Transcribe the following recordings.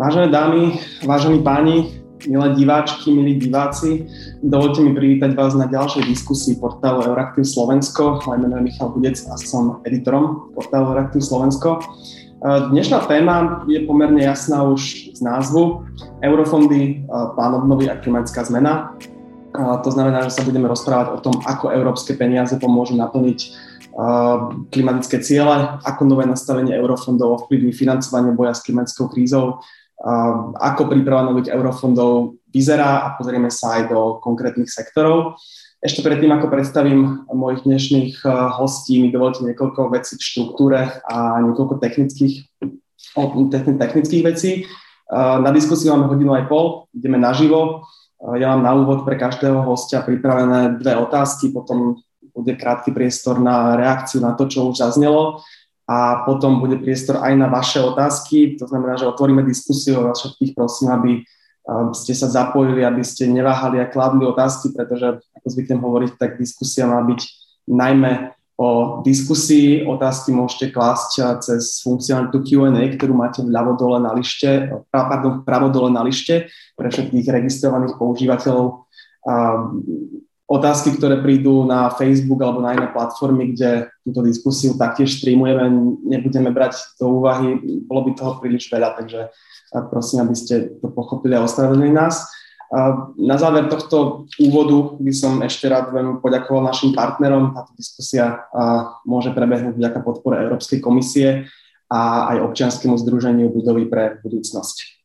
Vážené dámy, vážení páni, milé diváčky, milí diváci, dovolte mi privítať vás na ďalšej diskusii portálu Euraktiv Slovensko. Moje meno je Michal Budec a som editorom portálu Euraktiv Slovensko. Dnešná téma je pomerne jasná už z názvu. Eurofondy, plán obnovy a klimatická zmena. To znamená, že sa budeme rozprávať o tom, ako európske peniaze pomôžu naplniť klimatické ciele, ako nové nastavenie eurofondov ovplyvní financovanie boja s klimatickou krízou, ako príprava nových eurofondov vyzerá a pozrieme sa aj do konkrétnych sektorov. Ešte predtým, ako predstavím mojich dnešných hostí, mi dovolte niekoľko vecí k štruktúre a niekoľko technických, technických vecí. Na diskusiu máme hodinu aj pol, ideme naživo. Ja mám na úvod pre každého hostia pripravené dve otázky, potom bude krátky priestor na reakciu na to, čo už zaznelo a potom bude priestor aj na vaše otázky. To znamená, že otvoríme diskusiu a vás všetkých prosím, aby ste sa zapojili, aby ste neváhali a kladli otázky, pretože, ako zvyknem hovoriť, tak diskusia má byť najmä o diskusii. Otázky môžete klásť cez funkcionalitu Q&A, ktorú máte vľavo dole na lište, pardon, pravo dole na lište pre všetkých registrovaných používateľov otázky, ktoré prídu na Facebook alebo na iné platformy, kde túto diskusiu taktiež streamujeme, nebudeme brať do úvahy, bolo by toho príliš veľa, takže prosím, aby ste to pochopili a ospravedlnili nás. Na záver tohto úvodu by som ešte rád veľmi poďakoval našim partnerom. Táto diskusia môže prebehnúť vďaka podpore Európskej komisie a aj občianskému združeniu budovy pre budúcnosť.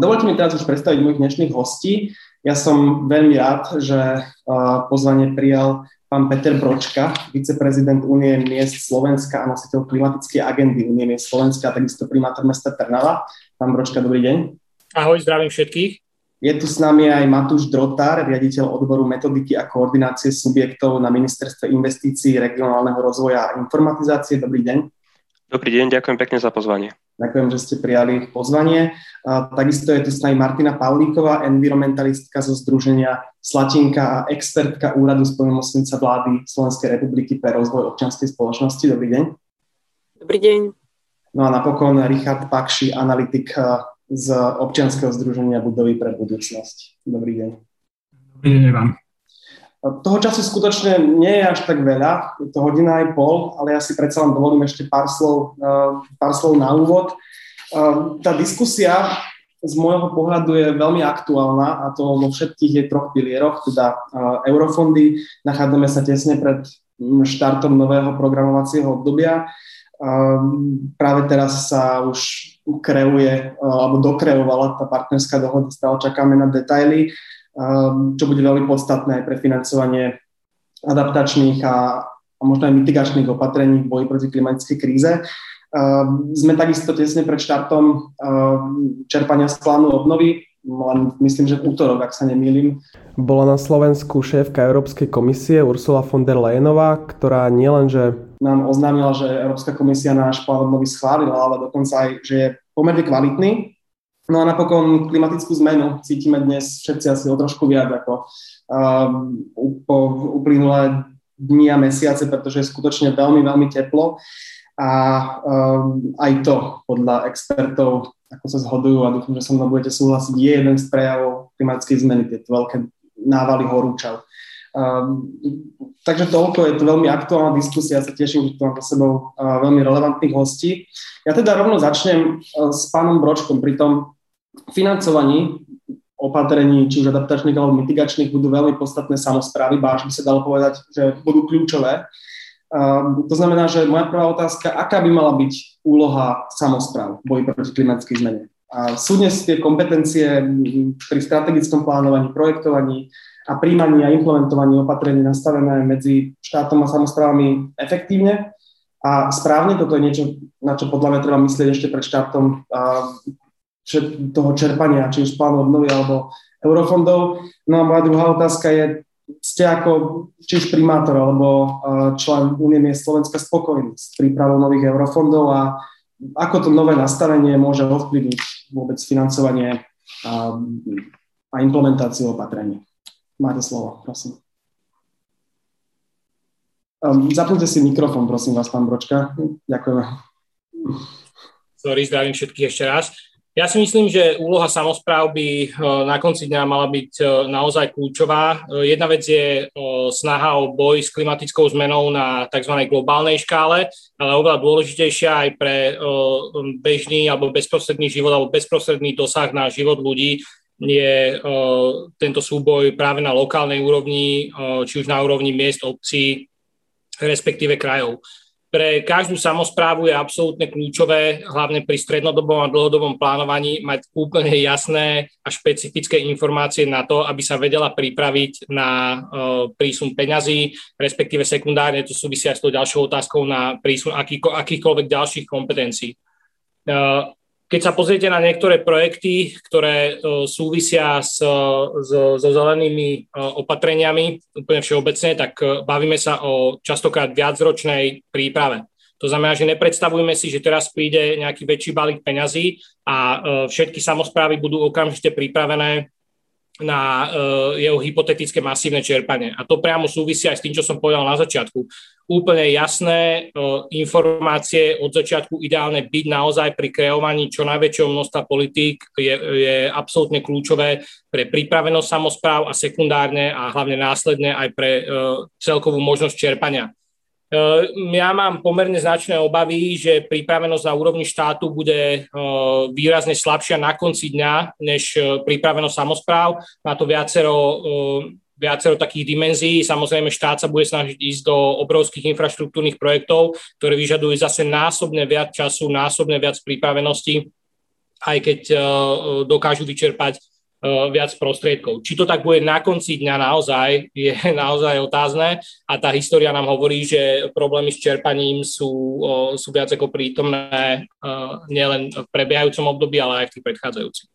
Dovolte mi teraz už predstaviť mojich dnešných hostí. Ja som veľmi rád, že pozvanie prijal pán Peter Bročka, viceprezident Unie miest Slovenska a nositeľ klimatickej agendy Unie miest Slovenska a takisto primátor mesta Trnava. Pán Bročka, dobrý deň. Ahoj, zdravím všetkých. Je tu s nami aj Matúš Drotár, riaditeľ odboru metodiky a koordinácie subjektov na Ministerstve investícií, regionálneho rozvoja a informatizácie. Dobrý deň. Dobrý deň, ďakujem pekne za pozvanie. Ďakujem, že ste prijali pozvanie. A takisto je tu s nami Martina Pavlíková, environmentalistka zo Združenia Slatinka a expertka Úradu spolnomocnica vlády Slovenskej republiky pre rozvoj občianskej spoločnosti. Dobrý deň. Dobrý deň. No a napokon Richard Pakši, analytik z občianskeho združenia Budovy pre budúcnosť. Dobrý deň. Dobrý deň vám. Toho času skutočne nie je až tak veľa, je to hodina aj pol, ale ja si predsa len dovolím ešte pár slov, pár slov na úvod. Tá diskusia z môjho pohľadu je veľmi aktuálna a to vo všetkých jej troch pilieroch, teda eurofondy. Nachádzame sa tesne pred štartom nového programovacieho obdobia. Práve teraz sa už kreuje, alebo dokreovala tá partnerská dohoda, stále čakáme na detaily čo bude veľmi podstatné aj pre financovanie adaptačných a, a možno aj mitigačných opatrení v boji proti klimatickej kríze. Uh, sme takisto tesne pred štartom uh, čerpania z plánu obnovy, len myslím, že útorok, ak sa nemýlim. Bola na Slovensku šéfka Európskej komisie Ursula von der Leyenová, ktorá nielenže nám oznámila, že Európska komisia náš plán obnovy schválila, ale dokonca aj, že je pomerne kvalitný No a napokon klimatickú zmenu cítime dnes všetci asi o trošku viac ako uh, po uplynulé dni a mesiace, pretože je skutočne veľmi, veľmi teplo a um, aj to podľa expertov, ako sa zhodujú a dúfam, že so mnou budete súhlasiť, je jeden z prejavov klimatickej zmeny, tieto veľké návaly horúčav. Um, takže toľko, je to veľmi aktuálna diskusia, sa teším, že tu mám za sebou uh, veľmi relevantných hostí. Ja teda rovno začnem e, s pánom Bročkom. Pri tom financovaní opatrení, či už adaptačných alebo mitigačných, budú veľmi podstatné samozprávy, ba až by sa dalo povedať, že budú kľúčové. Uh, to znamená, že moja prvá otázka, aká by mala byť úloha samozpráv v boji proti klimatickej zmene? A sú dnes tie kompetencie pri strategickom plánovaní, projektovaní a príjmaní a implementovaní opatrení nastavené medzi štátom a samozprávami efektívne? A správne toto je niečo, na čo podľa mňa treba myslieť ešte pred štartom toho čerpania, či už plánu obnovy alebo eurofondov. No a moja druhá otázka je, ste ako či už primátor alebo člen Únie miest Slovenska spokojní s prípravou nových eurofondov a ako to nové nastavenie môže ovplyvniť vôbec financovanie a, implementáciu opatrení. Máte slovo, prosím. Um, zapnite si mikrofón, prosím vás, pán Bročka. Ďakujem. Sorry, zdravím všetkých ešte raz. Ja si myslím, že úloha samozpráv by e, na konci dňa mala byť e, naozaj kľúčová. E, jedna vec je snaha o boj s klimatickou zmenou na tzv. globálnej škále, ale oveľa dôležitejšia aj pre bežný alebo bezprostredný život alebo bezprostredný dosah na život ľudí je tento súboj práve na lokálnej úrovni, či už na úrovni miest, obcí, respektíve krajov. Pre každú samozprávu je absolútne kľúčové, hlavne pri strednodobom a dlhodobom plánovaní, mať úplne jasné a špecifické informácie na to, aby sa vedela pripraviť na prísun peňazí, respektíve sekundárne, to súvisia s tou ďalšou otázkou na prísun aký, akýchkoľvek ďalších kompetencií. Keď sa pozriete na niektoré projekty, ktoré uh, súvisia s, so, so zelenými uh, opatreniami úplne všeobecne, tak bavíme sa o častokrát viacročnej príprave. To znamená, že nepredstavujme si, že teraz príde nejaký väčší balík peňazí a všetky samozprávy budú okamžite pripravené na jeho hypotetické masívne čerpanie. A to priamo súvisí aj s tým, čo som povedal na začiatku úplne jasné informácie od začiatku ideálne byť naozaj pri kreovaní čo najväčšieho množstva politík je, je absolútne kľúčové pre pripravenosť samozpráv a sekundárne a hlavne následne aj pre celkovú možnosť čerpania. Ja mám pomerne značné obavy, že pripravenosť na úrovni štátu bude výrazne slabšia na konci dňa než pripravenosť samozpráv. Má to viacero viacero takých dimenzií. Samozrejme, štát sa bude snažiť ísť do obrovských infraštruktúrnych projektov, ktoré vyžadujú zase násobne viac času, násobne viac pripravenosti, aj keď uh, dokážu vyčerpať uh, viac prostriedkov. Či to tak bude na konci dňa naozaj, je naozaj otázne a tá história nám hovorí, že problémy s čerpaním sú, sú viac ako prítomné nielen v prebiehajúcom období, ale aj v tých predchádzajúcich.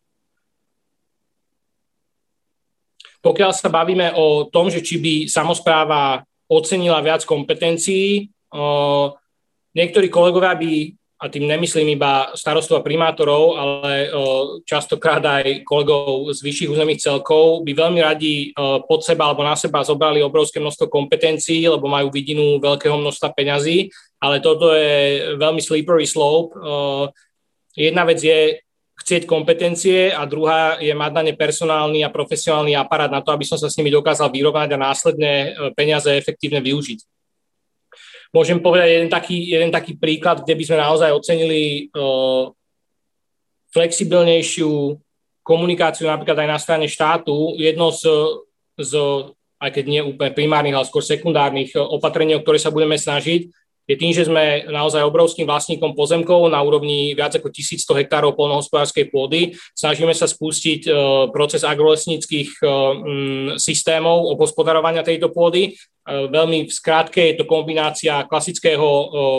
Pokiaľ sa bavíme o tom, že či by samozpráva ocenila viac kompetencií, niektorí kolegovia by, a tým nemyslím iba starostov a primátorov, ale častokrát aj kolegov z vyšších územných celkov, by veľmi radi pod seba alebo na seba zobrali obrovské množstvo kompetencií, lebo majú vidinu veľkého množstva peňazí, ale toto je veľmi slippery slope. Jedna vec je chcieť kompetencie a druhá je mať na ne personálny a profesionálny aparát na to, aby som sa s nimi dokázal vyrovnať a následne peniaze efektívne využiť. Môžem povedať jeden taký, jeden taký príklad, kde by sme naozaj ocenili uh, flexibilnejšiu komunikáciu napríklad aj na strane štátu. Jedno z, z aj keď nie úplne primárnych, ale skôr sekundárnych e, opatrení, o ktoré sa budeme snažiť, je tým, že sme naozaj obrovským vlastníkom pozemkov na úrovni viac ako 1100 hektárov polnohospodárskej pôdy. Snažíme sa spustiť e, proces agrolesnických e, systémov obhospodarovania tejto pôdy. E, veľmi v skrátke je to kombinácia klasického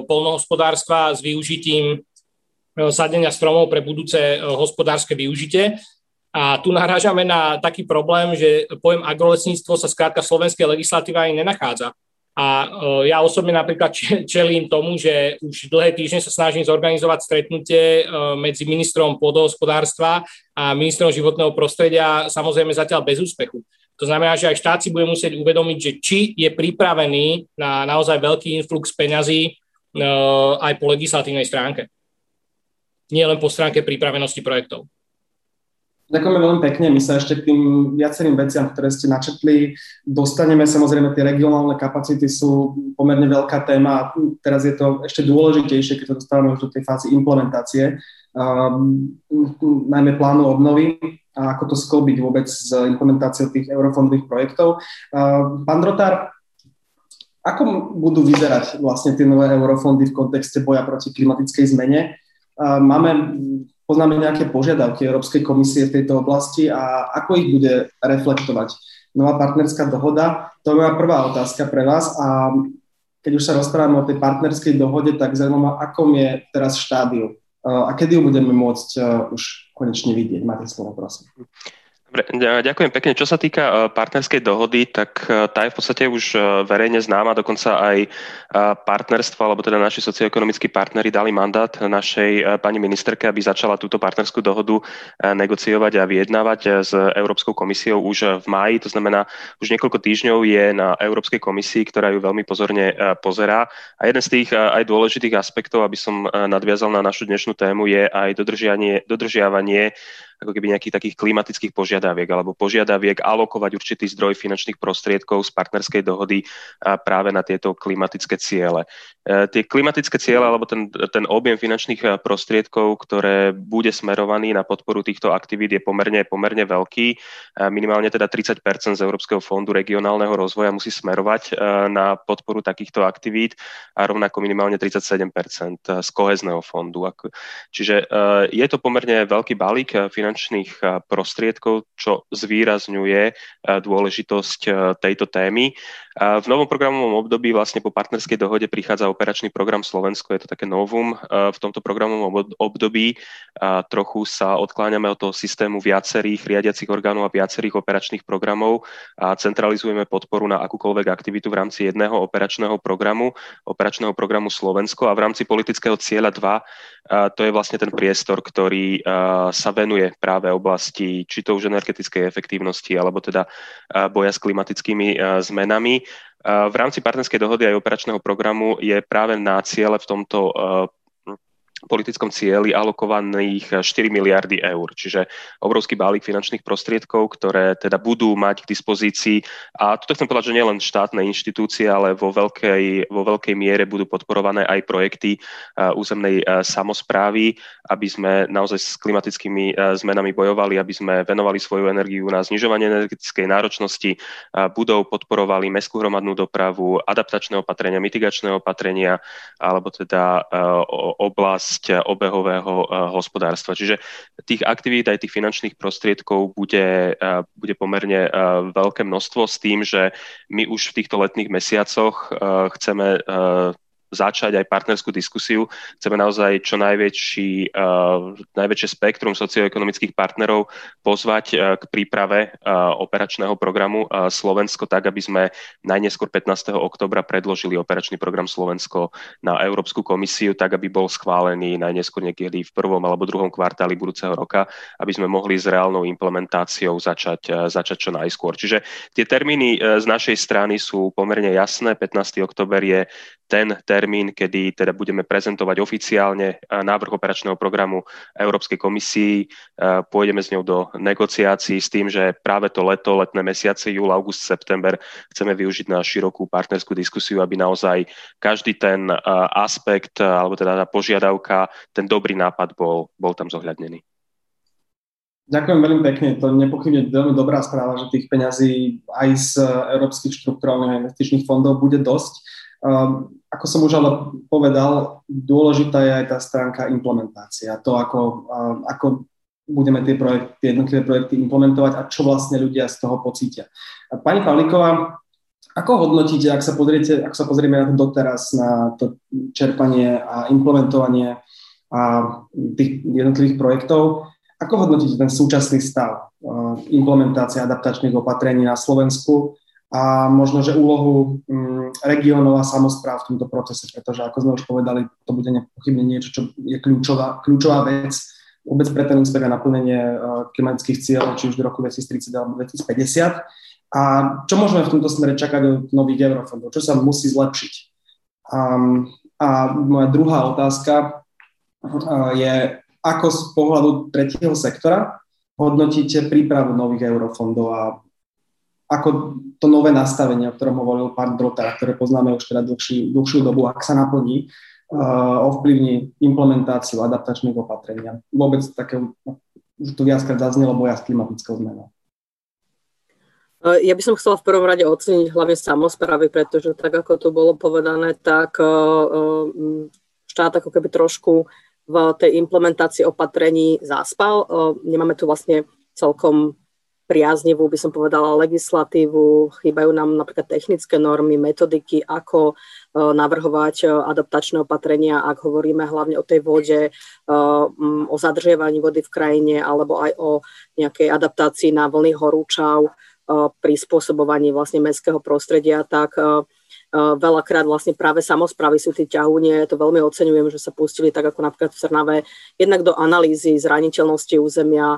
polnohospodárstva s využitím sadenia stromov pre budúce hospodárske využitie. A tu narážame na taký problém, že pojem agrolesníctvo sa skrátka v slovenskej legislatíve ani nenachádza. A e, ja osobne napríklad čelím tomu, že už dlhé týždne sa snažím zorganizovať stretnutie e, medzi ministrom pôdohospodárstva a ministrom životného prostredia, samozrejme zatiaľ bez úspechu. To znamená, že aj štát si bude musieť uvedomiť, že či je pripravený na naozaj veľký influx peňazí e, aj po legislatívnej stránke. Nie len po stránke pripravenosti projektov. Ďakujeme veľmi pekne. My sa ešte k tým viacerým veciam, ktoré ste načetli, dostaneme. Samozrejme, tie regionálne kapacity sú pomerne veľká téma teraz je to ešte dôležitejšie, keď sa dostávame už do tej fázy implementácie, um, najmä plánu obnovy a ako to sklbiť vôbec s implementáciou tých eurofondových projektov. Uh, pán Drotár, ako budú vyzerať vlastne tie nové eurofondy v kontexte boja proti klimatickej zmene? Uh, máme poznáme nejaké požiadavky Európskej komisie v tejto oblasti a ako ich bude reflektovať nová partnerská dohoda? To je moja prvá otázka pre vás a keď už sa rozprávame o tej partnerskej dohode, tak zaujímavé, akom je teraz štádiu a kedy ju budeme môcť už konečne vidieť? Máte slovo, prosím. Dobre, ďakujem pekne. Čo sa týka e, partnerskej dohody, tak e, tá je v podstate už e, verejne známa, dokonca aj partnerstvo, alebo teda naši socioekonomickí partnery dali mandát našej pani ministerke, aby začala túto partnerskú dohodu negociovať a vyjednávať s Európskou komisiou už v máji. To znamená, už niekoľko týždňov je na Európskej komisii, ktorá ju veľmi pozorne pozerá. A jeden z tých aj dôležitých aspektov, aby som nadviazal na našu dnešnú tému, je aj dodržiavanie ako keby nejakých takých klimatických požiadaviek alebo požiadaviek alokovať určitý zdroj finančných prostriedkov z partnerskej dohody práve na tieto klimatické ciele. E, tie klimatické ciele alebo ten, ten objem finančných e, prostriedkov, ktoré bude smerovaný na podporu týchto aktivít je pomerne, pomerne veľký. E, minimálne teda 30% z Európskeho fondu regionálneho rozvoja musí smerovať na podporu takýchto aktivít a rovnako minimálne 37% z kohezného fondu. Čiže je to pomerne veľký balík finančných finančných eh, prostriedkov, čo zvýrazňuje eh, dôležitosť eh, tejto témy. V novom programovom období vlastne po partnerskej dohode prichádza operačný program Slovensko, je to také novum v tomto programovom období. Trochu sa odkláňame od toho systému viacerých riadiacich orgánov a viacerých operačných programov a centralizujeme podporu na akúkoľvek aktivitu v rámci jedného operačného programu, operačného programu Slovensko a v rámci politického cieľa 2 to je vlastne ten priestor, ktorý sa venuje práve oblasti či to už energetickej efektívnosti alebo teda boja s klimatickými zmenami. V rámci partnerskej dohody aj operačného programu je práve na ciele v tomto politickom cieli alokovaných 4 miliardy eur, čiže obrovský balík finančných prostriedkov, ktoré teda budú mať k dispozícii. A toto chcem povedať, že nielen štátne inštitúcie, ale vo veľkej, vo veľkej miere budú podporované aj projekty územnej samozprávy, aby sme naozaj s klimatickými zmenami bojovali, aby sme venovali svoju energiu na znižovanie energetickej náročnosti budov, podporovali mestskú hromadnú dopravu, adaptačné opatrenia, mitigačné opatrenia, alebo teda oblasť oblasť obehového eh, hospodárstva. Čiže tých aktivít aj tých finančných prostriedkov bude, eh, bude pomerne eh, veľké množstvo s tým, že my už v týchto letných mesiacoch chceme začať aj partnerskú diskusiu. Chceme naozaj čo najväčší, uh, najväčšie spektrum socioekonomických partnerov pozvať uh, k príprave uh, operačného programu uh, Slovensko tak, aby sme najneskôr 15. oktobra predložili operačný program Slovensko na Európsku komisiu, tak aby bol schválený najneskôr niekedy v prvom alebo druhom kvartáli budúceho roka, aby sme mohli s reálnou implementáciou začať, uh, začať čo najskôr. Čiže tie termíny uh, z našej strany sú pomerne jasné. 15. oktober je ten termín, kedy teda budeme prezentovať oficiálne eh, návrh operačného programu Európskej komisii. Eh, pôjdeme s ňou do negociácií s tým, že práve to leto, letné mesiace, júl, august, september chceme využiť na širokú partnerskú diskusiu, aby naozaj každý ten eh, aspekt, alebo teda tá požiadavka, ten dobrý nápad bol, bol tam zohľadnený. Ďakujem veľmi pekne. To nepochybne veľmi dobrá správa, že tých peňazí aj z európskych štruktúrálnych investičných fondov bude dosť. Um, ako som už ale povedal, dôležitá je aj tá stránka implementácia. To, ako, uh, ako budeme tie, projekty, tie jednotlivé projekty implementovať a čo vlastne ľudia z toho pocítia. Pani Pavlíková, ako hodnotíte, ak sa, pozriete, ak sa pozrieme na to doteraz, na to čerpanie a implementovanie a tých jednotlivých projektov, ako hodnotíte ten súčasný stav uh, implementácie adaptačných opatrení na Slovensku a možno, že úlohu mm, regiónov a samozpráv v tomto procese, pretože ako sme už povedali, to bude nepochybne niečo, čo je kľúčová, kľúčová vec vôbec pre ten úspech a naplnenie uh, klimatických cieľov, či už do roku 2030 alebo 2050. A čo môžeme v tomto smere čakať od nových eurofondov? Čo sa musí zlepšiť? Um, a moja druhá otázka uh, je, ako z pohľadu tretieho sektora hodnotíte prípravu nových eurofondov a ako to nové nastavenie, o ktorom hovoril pán Drota, ktoré poznáme už teda dlhší, dlhšiu dobu, ak sa naplní, uh, ovplyvní implementáciu adaptačných opatrenia. Vôbec také, už to viackrát zaznelo, boja s klimatickou zmenou. Uh, ja by som chcela v prvom rade oceniť hlavne samozprávy, pretože tak, ako to bolo povedané, tak uh, štát ako keby trošku v tej implementácii opatrení zaspal. Nemáme tu vlastne celkom priaznivú, by som povedala, legislatívu, chýbajú nám napríklad technické normy, metodiky, ako navrhovať adaptačné opatrenia, ak hovoríme hlavne o tej vode, o zadržiavaní vody v krajine alebo aj o nejakej adaptácii na vlny horúčav, prispôsobovaní vlastne mestského prostredia, tak veľakrát vlastne práve samozprávy sú tí ťahúnie, to veľmi oceňujem, že sa pustili tak ako napríklad v Trnave, jednak do analýzy zraniteľnosti územia,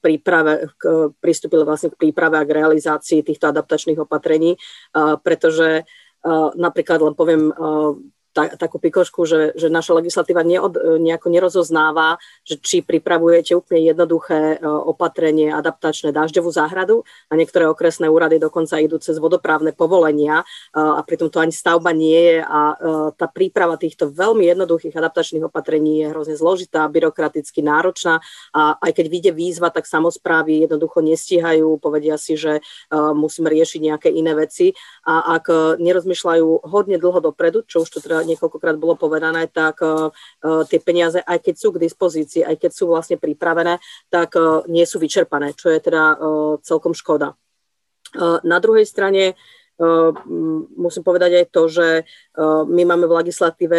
príprave, pristúpili vlastne k príprave a k realizácii týchto adaptačných opatrení, pretože napríklad len poviem ta, takú pikošku, že, že naša legislatíva neod, nejako nerozoznáva, že či pripravujete úplne jednoduché e, opatrenie, adaptačné dažďovú záhradu. A niektoré okresné úrady dokonca idú cez vodoprávne povolenia e, a pritom to ani stavba nie je. A e, tá príprava týchto veľmi jednoduchých adaptačných opatrení je hrozne zložitá, byrokraticky náročná. A aj keď vyjde výzva, tak samozprávy jednoducho nestíhajú, povedia si, že musíme riešiť nejaké iné veci. A ak nerozmýšľajú hodne dlho dopredu, čo už tu teda niekoľkokrát bolo povedané, tak uh, tie peniaze, aj keď sú k dispozícii, aj keď sú vlastne pripravené, tak uh, nie sú vyčerpané, čo je teda celkom škoda. Na druhej strane musím povedať aj to, že my máme v legislatíve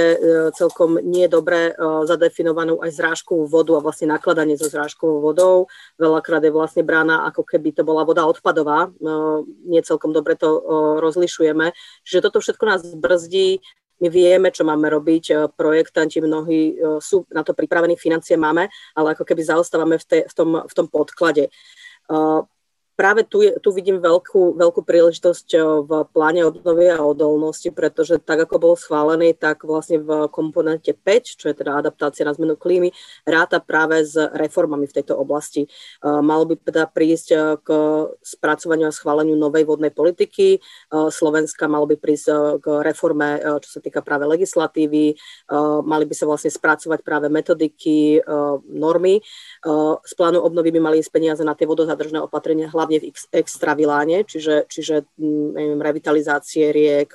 celkom nie dobre zadefinovanú aj zrážkovú vodu a vlastne nakladanie so zrážkovou vodou. Veľakrát je vlastne brána, ako keby to bola voda odpadová. Nie celkom dobre to rozlišujeme. Čiže toto všetko nás brzdí my vieme, čo máme robiť, e, projektanti mnohí e, sú na to pripravení, financie máme, ale ako keby zaostávame v, te, v, tom, v tom podklade. Práve tu, je, tu vidím veľkú, veľkú príležitosť eh, v pláne obnovy a odolnosti, pretože tak, ako bol schválený, tak vlastne v komponente 5, čo je teda adaptácia na zmenu klímy, ráta práve s reformami v tejto oblasti. Eh, malo by teda prísť eh, k spracovaniu a schváleniu novej vodnej politiky. Slovenska malo by prísť k reforme, čo sa týka práve legislatívy. Mali by sa vlastne spracovať práve metodiky, normy. Z plánu obnovy by mali ísť peniaze na tie vodozadržné opatrenia, hlavne hlavne v extraviláne, čiže, čiže mm, neviem, revitalizácie riek,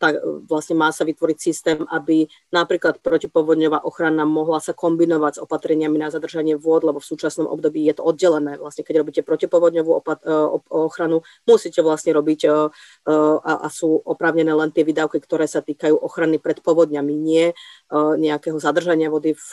tak vlastne má sa vytvoriť systém, aby napríklad protipovodňová ochrana mohla sa kombinovať s opatreniami na zadržanie vôd, lebo v súčasnom období je to oddelené. Vlastne keď robíte protipovodňovú opat- ochranu, musíte vlastne robiť a, a sú oprávnené len tie výdavky, ktoré sa týkajú ochrany pred povodňami, nie nejakého zadržania vody v,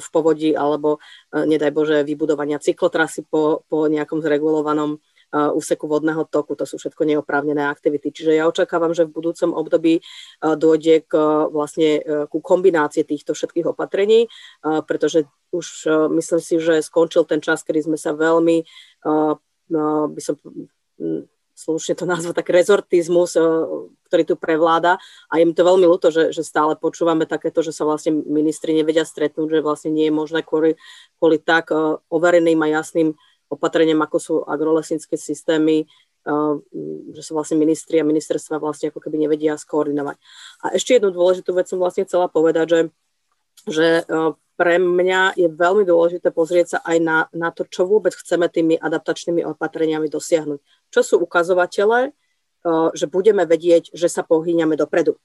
v povodí alebo, nedaj Bože, vybudovania cyklotrasy po, po nejakom zregulovanom úseku vodného toku. To sú všetko neoprávnené aktivity. Čiže ja očakávam, že v budúcom období e, dôjde k, vlastne, ku kombinácii týchto všetkých opatrení, pretože už myslím si, že skončil ten čas, kedy sme sa veľmi, by som slušne to nazva, tak rezortizmus, eh, ktorý tu prevláda. A mi to veľmi ľúto, že, že stále počúvame takéto, že sa vlastne ministri nevedia stretnúť, že vlastne nie je možné kvôli, kvôli tak overeným a jasným opatreniam, ako sú agrolesnické systémy, uh, že sa vlastne ministri a ministerstva vlastne ako keby nevedia skoordinovať. A ešte jednu dôležitú vec som vlastne chcela povedať, že, že uh, pre mňa je veľmi dôležité pozrieť sa aj na, na to, čo vôbec chceme tými adaptačnými opatreniami dosiahnuť čo sú ukazovatele, eh, že budeme vedieť, že sa pohýňame dopredu.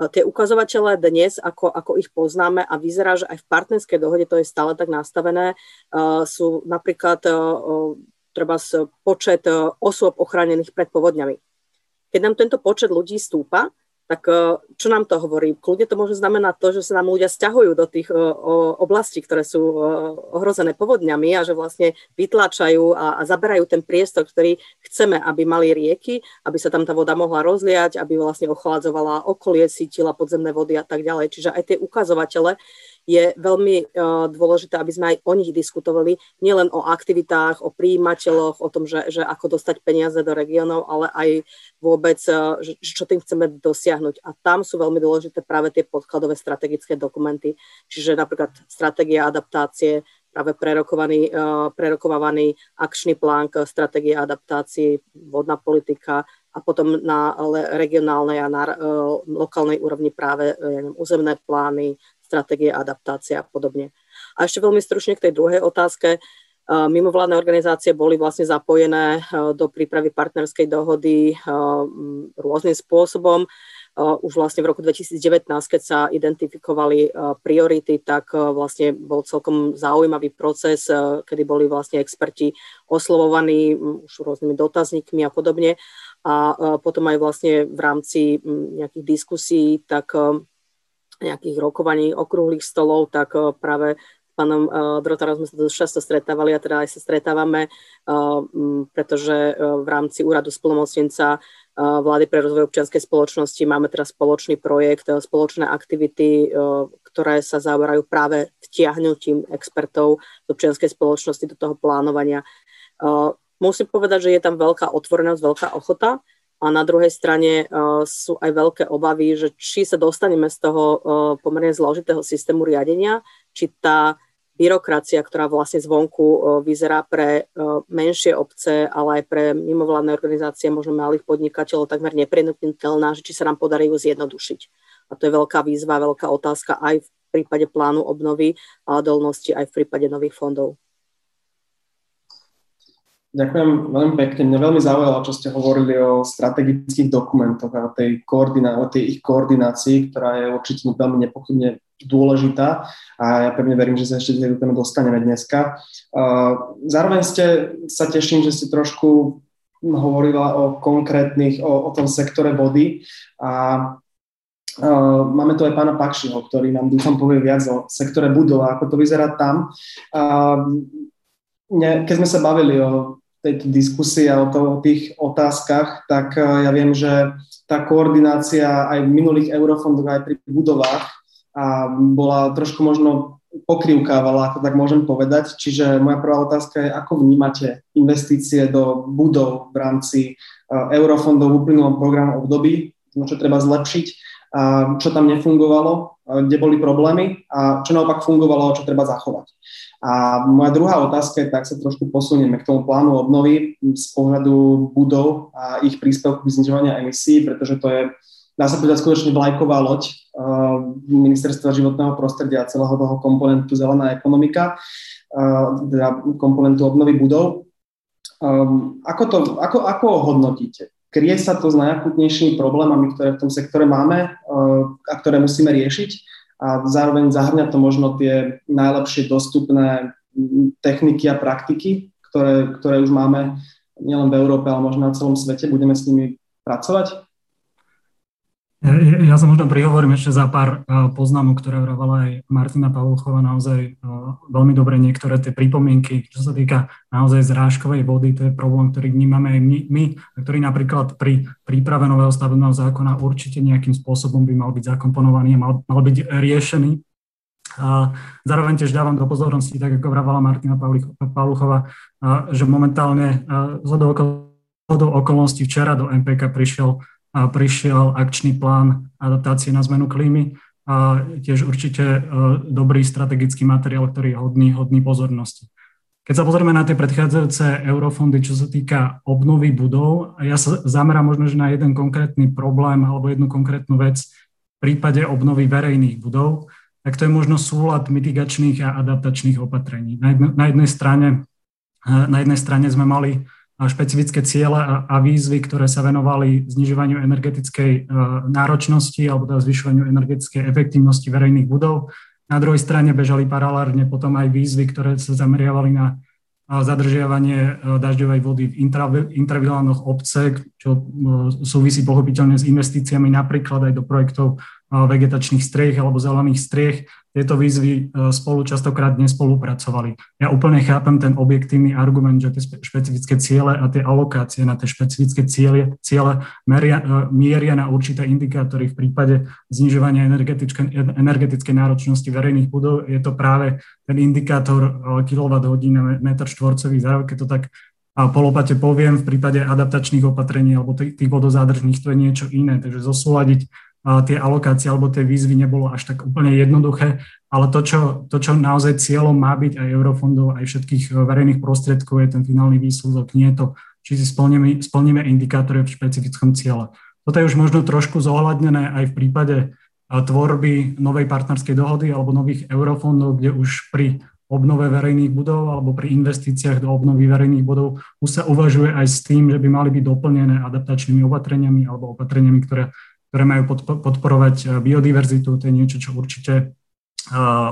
Tie ukazovatele dnes, ako, ako ich poznáme a vyzerá, že aj v partnerskej dohode to je stále tak nastavené, eh, sú napríklad treba počet osôb ochránených pred povodňami. Keď nám tento počet ľudí stúpa, tak e, čo nám to hovorí? Kľudne to môže znamenať to, že sa nám ľudia stiahujú do tých e, oblastí, ktoré sú e, ohrozené povodňami a že vlastne vytláčajú a, zaberajú ten priestor, ktorý chceme, aby mali rieky, aby sa tam tá voda mohla rozliať, aby vlastne ochladzovala okolie, sítila podzemné vody a tak ďalej. Čiže aj tie ukazovatele je veľmi dôležité, aby sme aj o nich diskutovali, nielen o aktivitách, o príjimateľoch, o tom, že, že ako dostať peniaze do regiónov, ale aj vôbec, že, čo tým chceme dosiahnuť. A tam sú veľmi dôležité práve tie podkladové strategické dokumenty, čiže napríklad stratégia adaptácie, práve prerokovaný, prerokovávaný akčný plán k stratégie adaptácií, vodná politika a potom na regionálnej a na lokálnej úrovni práve ja neviem, územné plány, stratégie adaptácie a podobne. A ešte veľmi stručne k tej druhej otázke. Mimovládne organizácie boli vlastne zapojené do prípravy partnerskej dohody rôznym spôsobom. už vlastne v roku 2019, keď sa identifikovali priority, tak vlastne bol celkom zaujímavý proces, kedy boli vlastne experti oslovovaní už rôznymi dotazníkmi a podobne. A potom aj vlastne v rámci nejakých diskusí, tak nejakých rokovaní, okrúhlych stolov, tak práve pánom uh, Drotarom sme sa dosť často stretávali a teda aj sa stretávame, pretože v rámci úradu spolomocnenca vlády pre rozvoj občianskej spoločnosti máme teraz spoločný projekt, spoločné aktivity, ktoré sa zaoberajú práve vtiahnutím expertov z občianskej spoločnosti do toho plánovania. Musím povedať, že je tam veľká otvorenosť, veľká ochota a na druhej strane sú aj veľké obavy, že či sa dostaneme z toho pomerne zložitého systému riadenia, či tá byrokracia, ktorá vlastne zvonku e, vyzerá pre menšie obce, ale aj pre mimovládne organizácie, možno malých podnikateľov, takmer neprenutiteľná, že či sa nám podarí ju zjednodušiť. A to je veľká výzva, veľká otázka aj v prípade plánu obnovy a odolnosti, aj v prípade nových fondov. Ďakujem veľmi pekne. Mňa veľmi zaujalo, čo ste hovorili o strategických dokumentoch a tej, koordiná- o tej ich koordinácii, ktorá je určite veľmi nepochybne dôležitá a ja pevne verím, že sa ešte k téme dostaneme dneska. Zároveň ste, sa teším, že ste trošku hovorila o konkrétnych, o, o tom sektore vody a Uh, máme tu aj pána Pakšiho, ktorý nám dúfam povie viac o sektore budov a ako to vyzerá tam. Uh, ne, keď sme sa bavili o tejto diskusii a o, tých otázkach, tak uh, ja viem, že tá koordinácia aj v minulých eurofondoch, aj pri budovách a bola trošku možno pokrivkávala, ako tak môžem povedať. Čiže moja prvá otázka je, ako vnímate investície do budov v rámci e, eurofondov v uplynulom programu období, čo treba zlepšiť, čo tam nefungovalo, kde boli problémy a čo naopak fungovalo, čo treba zachovať. A moja druhá otázka je, tak sa trošku posunieme k tomu plánu obnovy z pohľadu budov a ich príspevku k znižovania emisí, pretože to je dá sa povedať, skutočne vlajková loď uh, ministerstva životného prostredia a celého toho komponentu zelená ekonomika, uh, teda komponentu obnovy budov. Um, ako, to, ako, ako ho hodnotíte? Krie sa to s najakutnejšími problémami, ktoré v tom sektore máme uh, a ktoré musíme riešiť a zároveň zahrňa to možno tie najlepšie dostupné techniky a praktiky, ktoré, ktoré už máme nielen v Európe, ale možno na celom svete. Budeme s nimi pracovať? Ja, sa možno prihovorím ešte za pár uh, poznámok, ktoré vravala aj Martina Pavluchová, naozaj uh, veľmi dobre niektoré tie pripomienky, čo sa týka naozaj zrážkovej vody, to je problém, ktorý vnímame aj my, ktorý napríklad pri príprave nového stavebného zákona určite nejakým spôsobom by mal byť zakomponovaný a mal, mal byť riešený. A zároveň tiež dávam do pozornosti, tak ako vravala Martina Pavluchová, že momentálne z okolností včera do MPK prišiel prišiel akčný plán adaptácie na zmenu klímy a tiež určite e, dobrý strategický materiál, ktorý je hodný, hodný pozornosti. Keď sa pozrieme na tie predchádzajúce eurofondy, čo sa týka obnovy budov, ja sa zamerám možno že na jeden konkrétny problém alebo jednu konkrétnu vec v prípade obnovy verejných budov, tak to je možno súlad mitigačných a adaptačných opatrení. Na, jedne, na, jednej, strane, e, na jednej strane sme mali špecifické ciele a, výzvy, ktoré sa venovali znižovaniu energetickej e, náročnosti alebo teda zvyšovaniu energetickej efektívnosti verejných budov. Na druhej strane bežali paralelne potom aj výzvy, ktoré sa zameriavali na zadržiavanie e, dažďovej vody v intravilánoch obce, čo e, súvisí pochopiteľne s investíciami napríklad aj do projektov vegetačných striech alebo zelených striech, tieto výzvy e, spolu častokrát nespolupracovali. Ja úplne chápem ten objektívny argument, že tie špecifické ciele a tie alokácie na tie špecifické ciele, ciele meria, e, mieria na určité indikátory v prípade znižovania energetickej, náročnosti verejných budov. Je to práve ten indikátor e, kWh na metr štvorcový za keď to tak a polopate poviem, v prípade adaptačných opatrení alebo tých vodozádržných to je niečo iné. Takže zosúľadiť tie alokácie alebo tie výzvy nebolo až tak úplne jednoduché, ale to, čo, to, čo naozaj cieľom má byť aj eurofondov, aj všetkých e, verejných prostriedkov, je ten finálny výsledok, nie je to, či si splníme, splníme indikátory v špecifickom ciele. Toto je už možno trošku zohľadnené aj v prípade e, tvorby novej partnerskej dohody alebo nových eurofondov, kde už pri obnove verejných budov alebo pri investíciách do obnovy verejných budov už sa uvažuje aj s tým, že by mali byť doplnené adaptačnými opatreniami alebo opatreniami, ktoré ktoré majú podporovať biodiverzitu. To je niečo, čo určite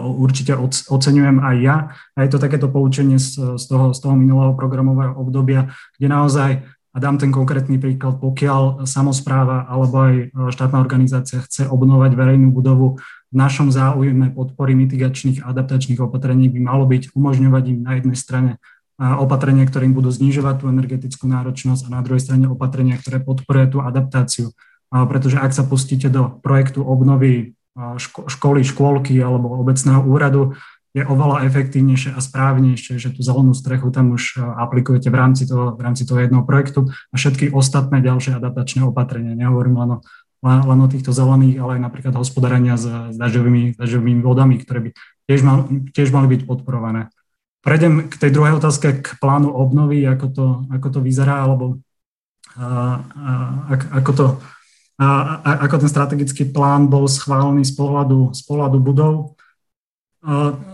určite oceňujem aj ja. A je to takéto poučenie z, toho, z toho minulého programového obdobia, kde naozaj, a dám ten konkrétny príklad, pokiaľ samozpráva alebo aj štátna organizácia chce obnovať verejnú budovu, v našom záujme podpory mitigačných a adaptačných opatrení by malo byť umožňovať im na jednej strane opatrenia, ktorým budú znižovať tú energetickú náročnosť a na druhej strane opatrenia, ktoré podporuje tú adaptáciu. Pretože ak sa pustíte do projektu obnovy školy, škôlky alebo obecného úradu, je oveľa efektívnejšie a správnejšie, že tú zelenú strechu tam už aplikujete v rámci toho, v rámci toho jedného projektu a všetky ostatné ďalšie adaptačné opatrenia. Nehovorím len o, len o týchto zelených, ale aj napríklad hospodárenia s, s dažďovými, dažďovými vodami, ktoré by tiež, mal, tiež mali byť podporované. Prejdem k tej druhej otázke, k plánu obnovy, ako to, ako to vyzerá, alebo a, a, ako to a, a ako ten strategický plán bol schválený z pohľadu, z pohľadu budov.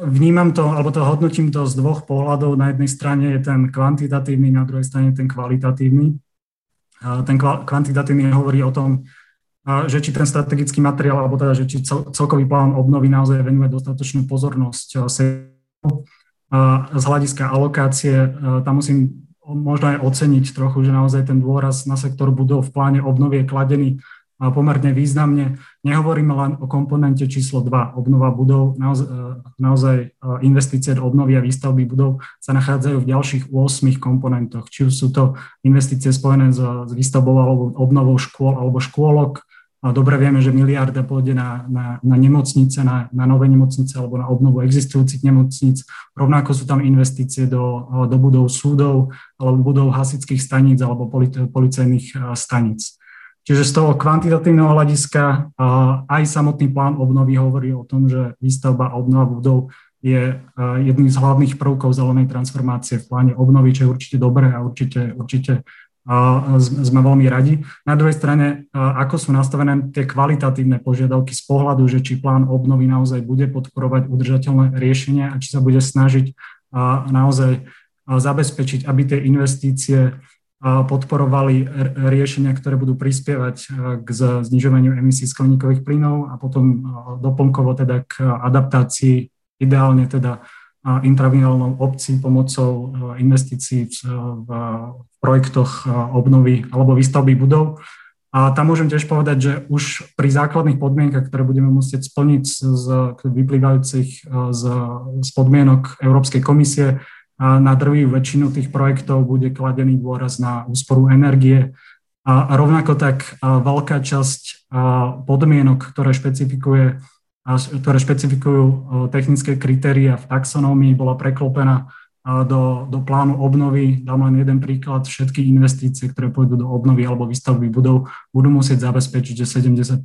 Vnímam to, alebo to hodnotím to z dvoch pohľadov. Na jednej strane je ten kvantitatívny, na druhej strane ten kvalitatívny. Ten kvantitatívny hovorí o tom, že či ten strategický materiál, alebo teda, že či celkový plán obnovy naozaj venuje dostatočnú pozornosť z hľadiska alokácie. Tam musím možno aj oceniť trochu, že naozaj ten dôraz na sektor budov v pláne obnovy je kladený pomerne významne. Nehovoríme len o komponente číslo 2, obnova budov. Naozaj, e, naozaj e, investície do obnovy a výstavby budov sa nachádzajú v ďalších 8 komponentoch. Či sú to investície spojené s, s výstavbou alebo obnovou škôl alebo škôlok. A dobre vieme, že miliarda pôjde na, na, na nemocnice, na, na nové nemocnice alebo na obnovu existujúcich nemocnic. Rovnako sú tam investície do, do budov súdov alebo budov hasických staníc alebo policajných e, staníc. Čiže z toho kvantitatívneho hľadiska aj samotný plán obnovy hovorí o tom, že výstavba a obnova budov je jedným z hlavných prvkov zelenej transformácie v pláne obnovy, čo je určite dobré a určite, určite sme veľmi radi. Na druhej strane, ako sú nastavené tie kvalitatívne požiadavky z pohľadu, že či plán obnovy naozaj bude podporovať udržateľné riešenia a či sa bude snažiť naozaj zabezpečiť, aby tie investície podporovali riešenia, ktoré budú prispievať e, k znižovaniu emisí skleníkových plynov a potom e, doplnkovo teda k adaptácii ideálne teda intravinálnou obcí pomocou e, investícií v projektoch obnovy alebo výstavby budov. A tam môžem tiež povedať, že už pri základných podmienkach, ktoré budeme musieť splniť z vyplývajúcich z, z podmienok Európskej komisie, na drvivú väčšinu tých projektov bude kladený dôraz na úsporu energie. A rovnako tak veľká časť podmienok, ktoré špecifikuje ktoré špecifikujú technické kritéria v taxonómii, bola preklopená do, do plánu obnovy. Dám len jeden príklad. Všetky investície, ktoré pôjdu do obnovy alebo výstavby budov, budú musieť zabezpečiť, že 70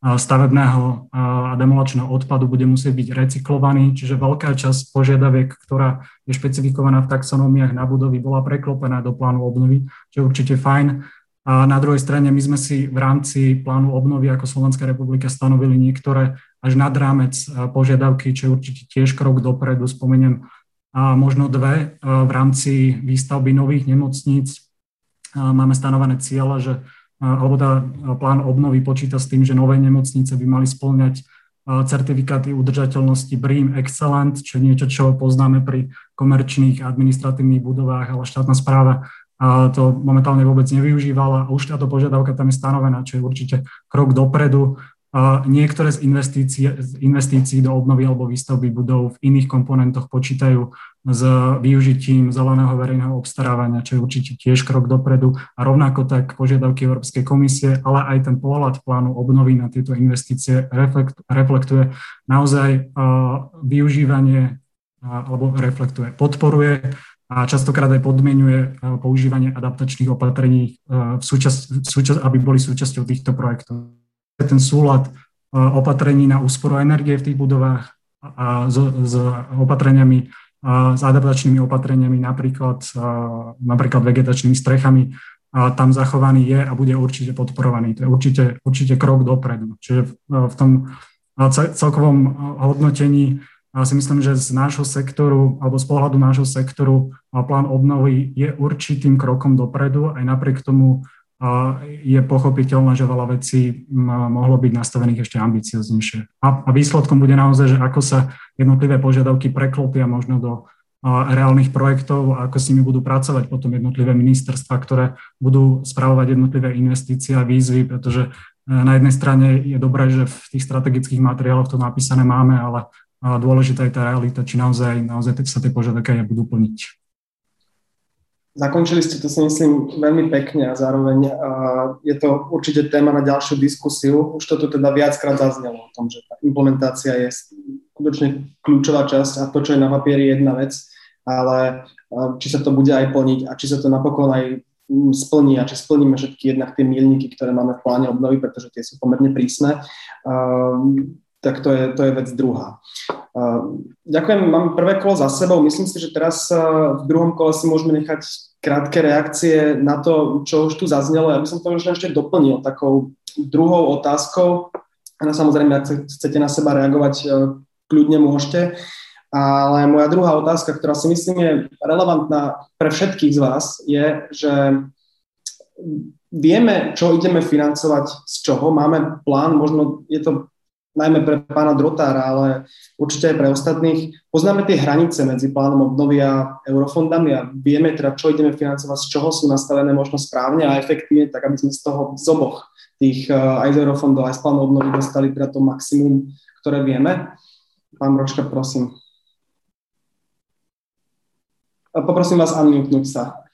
stavebného a demolačného odpadu bude musieť byť recyklovaný, čiže veľká časť požiadaviek, ktorá je špecifikovaná v taxonómiách na budovy, bola preklopená do plánu obnovy, čo je určite fajn. A na druhej strane my sme si v rámci plánu obnovy ako Slovenská republika stanovili niektoré až nad rámec požiadavky, čo je určite tiež krok dopredu. Spomeniem a možno dve v rámci výstavby nových nemocníc. Máme stanovené cieľe, že alebo tá plán obnovy počíta s tým, že nové nemocnice by mali splňať certifikáty udržateľnosti BREEAM Excellent, čo je niečo, čo poznáme pri komerčných administratívnych budovách, ale štátna správa to momentálne vôbec nevyužívala. A už táto požiadavka tam je stanovená, čo je určite krok dopredu Niektoré z investícií, z investícií do obnovy alebo výstavby budov v iných komponentoch počítajú s využitím zeleného verejného obstarávania, čo je určite tiež krok dopredu. A rovnako tak požiadavky Európskej komisie, ale aj ten pohľad plánu obnovy na tieto investície reflektuje naozaj využívanie alebo reflektuje, podporuje a častokrát aj podmienuje používanie adaptačných opatrení, v súčasť, v súčasť, aby boli súčasťou týchto projektov ten súlad e, opatrení na úsporu energie v tých budovách a s, s opatreniami, a s adaptačnými opatreniami, napríklad, napríklad vegetačnými strechami, a tam zachovaný je a bude určite podporovaný. To je určite, určite krok dopredu. Čiže v tom celkovom hodnotení si myslím, že z nášho sektoru alebo z pohľadu nášho sektoru plán obnovy je určitým krokom dopredu, aj napriek tomu je pochopiteľné, že veľa vecí mohlo byť nastavených ešte ambicioznejšie. A výsledkom bude naozaj, že ako sa jednotlivé požiadavky preklopia možno do reálnych projektov a ako s nimi budú pracovať potom jednotlivé ministerstva, ktoré budú spravovať jednotlivé investície a výzvy, pretože e, na jednej strane je dobré, že v tých strategických materiáloch to napísané máme, ale dôležitá je tá realita, či naozaj, naozaj sa tie požiadavky budú plniť. Zakončili ste to si myslím veľmi pekne a zároveň uh, je to určite téma na ďalšiu diskusiu. Už to tu teda viackrát zaznelo o tom, že tá implementácia je skutočne kľúčová časť a to, čo je na papieri, je jedna vec, ale uh, či sa to bude aj plniť a či sa to napokon aj mm, splní a či splníme všetky jednak tie milníky, ktoré máme v pláne obnovy, pretože tie sú pomerne prísne. Tak to je, to je vec druhá. Ďakujem, mám prvé kolo za sebou. Myslím si, že teraz v druhom kole si môžeme nechať krátke reakcie na to, čo už tu zaznelo. Ja by som to možno ešte doplnil takou druhou otázkou. A samozrejme, ak chcete na seba reagovať, e, kľudne môžete. Ale moja druhá otázka, ktorá si myslím je relevantná pre všetkých z vás, je, že vieme, čo ideme financovať z čoho, máme plán, možno je to najmä pre pána Drotára, ale určite aj pre ostatných. Poznáme tie hranice medzi plánom obnovy a eurofondami a vieme teda, čo ideme financovať, z čoho sú nastavené možno správne a efektívne, tak aby sme z toho z oboch tých eh, aj z eurofondov, aj z plánu obnovy dostali teda to maximum, ktoré vieme. Pán Bročka, prosím. Poprosím vás unmutenúť sa.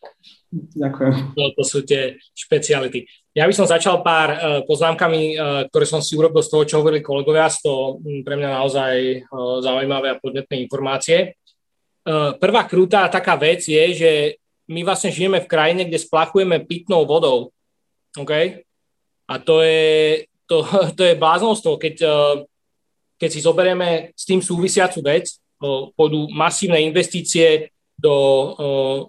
Ďakujem. No, to sú tie špeciality. Ja by som začal pár uh, poznámkami, uh, ktoré som si urobil z toho, čo hovorili kolegovia. Z toho pre mňa naozaj uh, zaujímavé a podnetné informácie. Prvá krutá taká vec je, že my vlastne žijeme v krajine, kde splachujeme pitnou vodou. OK? A to je, to, to je bláznostvo. Keď, keď si zoberieme s tým súvisiacu vec, pôjdu masívne investície do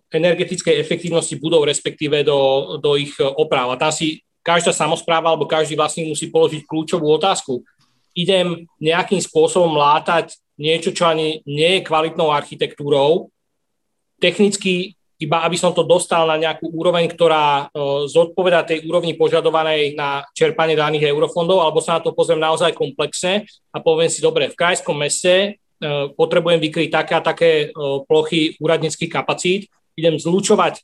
energetickej efektívnosti budov, respektíve do, do ich oprav. A tam si každá samozpráva alebo každý vlastník musí položiť kľúčovú otázku. Idem nejakým spôsobom látať niečo, čo ani nie je kvalitnou architektúrou, technicky iba aby som to dostal na nejakú úroveň, ktorá zodpoveda tej úrovni požadovanej na čerpanie daných eurofondov, alebo sa na to pozriem naozaj komplexne a poviem si, dobre, v krajskom meste potrebujem vykryť také a také e, plochy úradníckých kapacít, idem zlučovať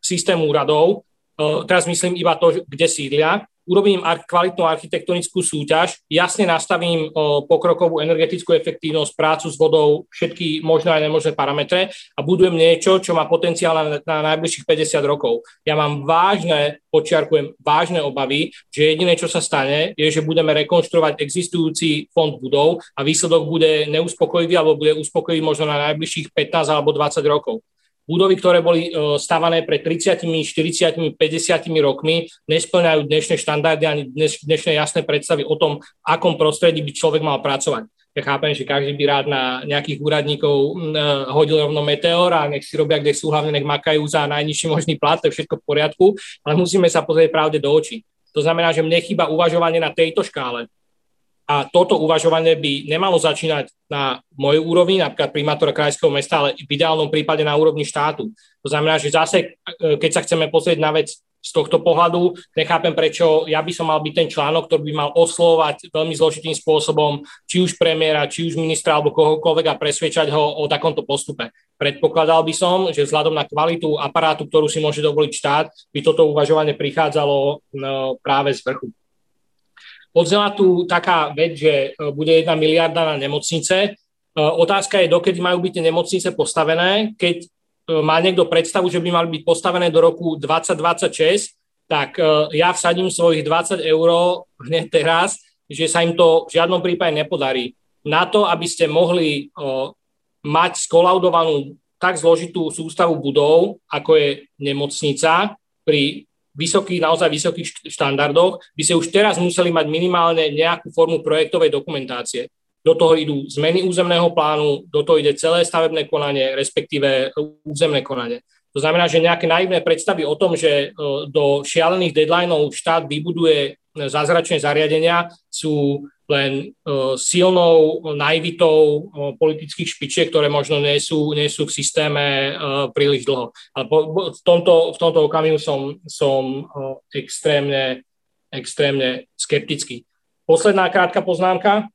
systém úradov, e, teraz myslím iba to, kde sídlia, urobím kvalitnú architektonickú súťaž, jasne nastavím pokrokovú energetickú efektívnosť, prácu s vodou, všetky možné a nemožné parametre a budujem niečo, čo má potenciál na najbližších 50 rokov. Ja mám vážne, počiarkujem, vážne obavy, že jediné, čo sa stane, je, že budeme rekonštruovať existujúci fond budov a výsledok bude neuspokojivý alebo bude uspokojivý možno na najbližších 15 alebo 20 rokov budovy, ktoré boli e, stavané pred 30, 40, 50 rokmi, nesplňajú dnešné štandardy ani dneš, dnešné jasné predstavy o tom, v akom prostredí by človek mal pracovať. Ja chápem, že každý by rád na nejakých úradníkov e, hodil rovno meteor a nech si robia, kde sú, hlavne nech makajú za najnižší možný plat, to je všetko v poriadku, ale musíme sa pozrieť pravde do očí. To znamená, že mne chýba uvažovanie na tejto škále. A toto uvažovanie by nemalo začínať na mojej úrovni, napríklad primátora krajského mesta, ale v ideálnom prípade na úrovni štátu. To znamená, že zase, e, keď sa chceme pozrieť na vec z tohto pohľadu, nechápem, prečo ja by som mal byť ten článok, ktorý by mal oslovať veľmi zložitým spôsobom či už premiéra, či už ministra alebo kohokoľvek a presvedčať ho o takomto postupe. Predpokladal by som, že vzhľadom na kvalitu aparátu, ktorú si môže dovoliť štát, by toto uvažovanie prichádzalo no, práve z vrchu. Odznela tu taká vec, že e, bude jedna miliarda na nemocnice. E, otázka je, dokedy majú byť tie nemocnice postavené. Keď e, má niekto predstavu, že by mali byť postavené do roku 2026, tak ja vsadím svojich 20 eur hneď teraz, že sa im to v žiadnom prípade nepodarí. Na to, aby ste mohli mať skolaudovanú tak zložitú sústavu budov, ako je nemocnica, pri vysokých, naozaj vysokých štandardoch, by ste už teraz museli mať minimálne nejakú formu projektovej dokumentácie. Do toho idú zmeny územného plánu, do toho ide celé stavebné konanie, respektíve územné konanie. To znamená, že nejaké naivné predstavy o tom, že e, do šialených deadlineov štát vybuduje zázračné zariadenia, sú len silnou naivitou politických špičiek, ktoré možno nie sú, nie sú v systéme príliš dlho. Ale v tomto, v tomto okamihu som, som extrémne, extrémne skeptický. Posledná krátka poznámka.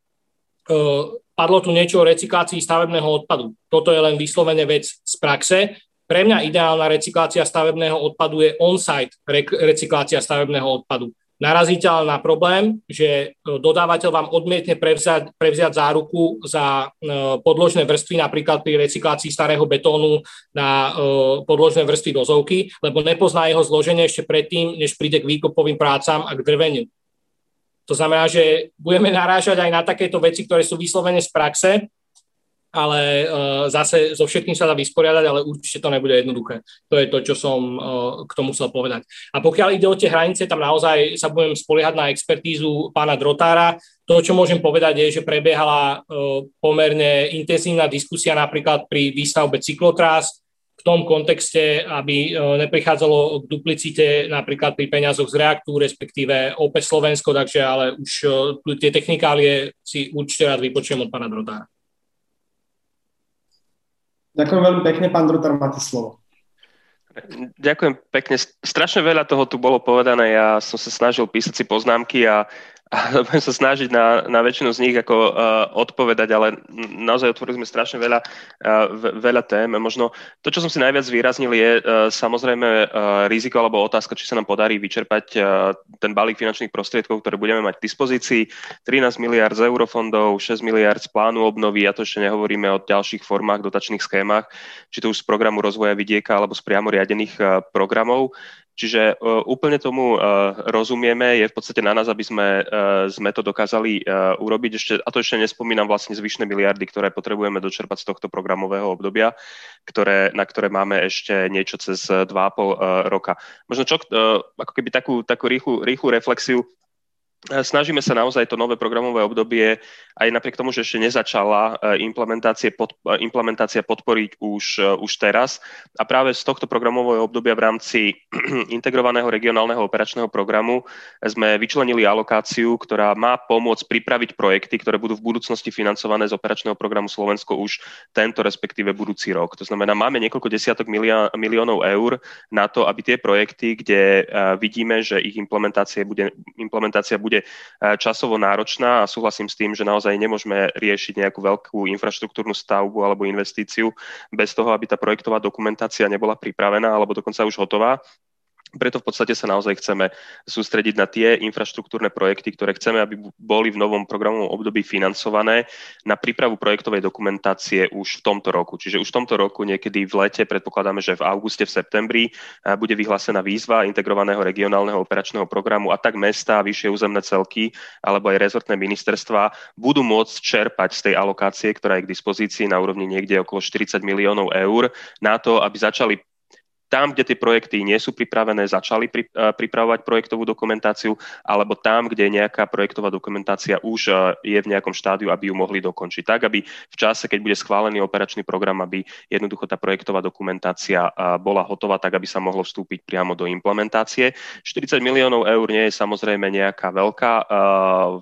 Padlo tu niečo o recyklácii stavebného odpadu. Toto je len vyslovene vec z praxe. Pre mňa ideálna recyklácia stavebného odpadu je on-site recyklácia stavebného odpadu narazíte ale na problém, že e, dodávateľ vám odmietne prevziať, prevziať záruku za e, podložné vrstvy, napríklad pri recyklácii starého betónu na e, podložné vrstvy dozovky, lebo nepozná jeho zloženie ešte predtým, než príde k výkopovým prácam a k drveniu. To znamená, že budeme narážať aj na takéto veci, ktoré sú vyslovene z praxe, ale uh, zase so všetkým sa dá vysporiadať, ale určite to nebude jednoduché. To je to, čo som uh, k tomu chcel povedať. A pokiaľ ide o tie hranice, tam naozaj sa budem spoliehať na expertízu pána Drotára. To, čo môžem povedať, je, že prebiehala uh, pomerne intenzívna diskusia napríklad pri výstavbe cyklotrás, v tom kontexte, aby neprichádzalo k duplicite napríklad pri peniazoch z reaktu, respektíve OP Slovensko, takže ale už tie technikálie si určite rád vypočujem od pána Drotára. Ďakujem veľmi pekne, pán Drutar, máte slovo. Ďakujem pekne. Strašne veľa toho tu bolo povedané. Ja som sa snažil písať si poznámky a a budem sa snažiť na, na väčšinu z nich ako uh, odpovedať, ale naozaj otvorili sme strašne veľa, uh, veľa tém. Možno to, čo som si najviac výraznil, je uh, samozrejme uh, riziko alebo otázka, či sa nám podarí vyčerpať uh, ten balík finančných prostriedkov, ktoré budeme mať k dispozícii. 13 miliard z eurofondov, 6 miliard z plánu obnovy, a to ešte nehovoríme o ďalších formách, dotačných schémach, či to už z programu rozvoja vidieka alebo z priamo riadených uh, programov. Čiže uh, úplne tomu uh, rozumieme, je v podstate na nás, aby sme, uh, sme to dokázali urobiť. Ešte, a to ešte nespomínam vlastne zvyšné miliardy, ktoré potrebujeme dočerpať z tohto programového obdobia, ktoré, na ktoré máme ešte niečo cez 2,5 uh, roka. Možno čo, ako keby takú, takú rýchlu, rýchlu reflexiu, Snažíme sa naozaj to nové programové obdobie, aj napriek tomu, že ešte nezačala e, pod, e, implementácia podporiť už, e, už teraz. A práve z tohto programového obdobia v rámci integrovaného regionálneho operačného programu sme vyčlenili alokáciu, ktorá má pomôcť pripraviť projekty, ktoré budú v budúcnosti financované z operačného programu Slovensko už tento, respektíve budúci rok. To znamená, máme niekoľko desiatok miliónov eur na to, aby tie projekty, kde vidíme, že ich implementácia bude, implementácia bude bude e, časovo náročná a súhlasím s tým, že naozaj nemôžeme riešiť nejakú veľkú infraštruktúrnu stavbu alebo investíciu bez toho, aby tá projektová dokumentácia nebola pripravená alebo dokonca už hotová. Preto v podstate sa naozaj chceme sústrediť na tie infraštruktúrne projekty, ktoré chceme, aby boli v novom programovom období financované na prípravu projektovej dokumentácie už v tomto roku. Čiže už v tomto roku, niekedy v lete, predpokladáme, že v auguste, v septembri, bude vyhlásená výzva integrovaného regionálneho operačného programu a tak mesta, vyššie územné celky alebo aj rezortné ministerstva budú môcť čerpať z tej alokácie, ktorá je k dispozícii na úrovni niekde okolo 40 miliónov eur na to, aby začali tam, kde tie projekty nie sú pripravené, začali uh, pripravovať projektovú dokumentáciu, alebo tam, kde nejaká projektová dokumentácia už uh, je v nejakom štádiu, aby ju mohli dokončiť. Tak, aby v čase, keď bude schválený operačný program, aby jednoducho tá projektová dokumentácia uh, bola hotová, tak aby sa mohlo vstúpiť priamo do implementácie. 40 miliónov eur nie je samozrejme nejaká veľká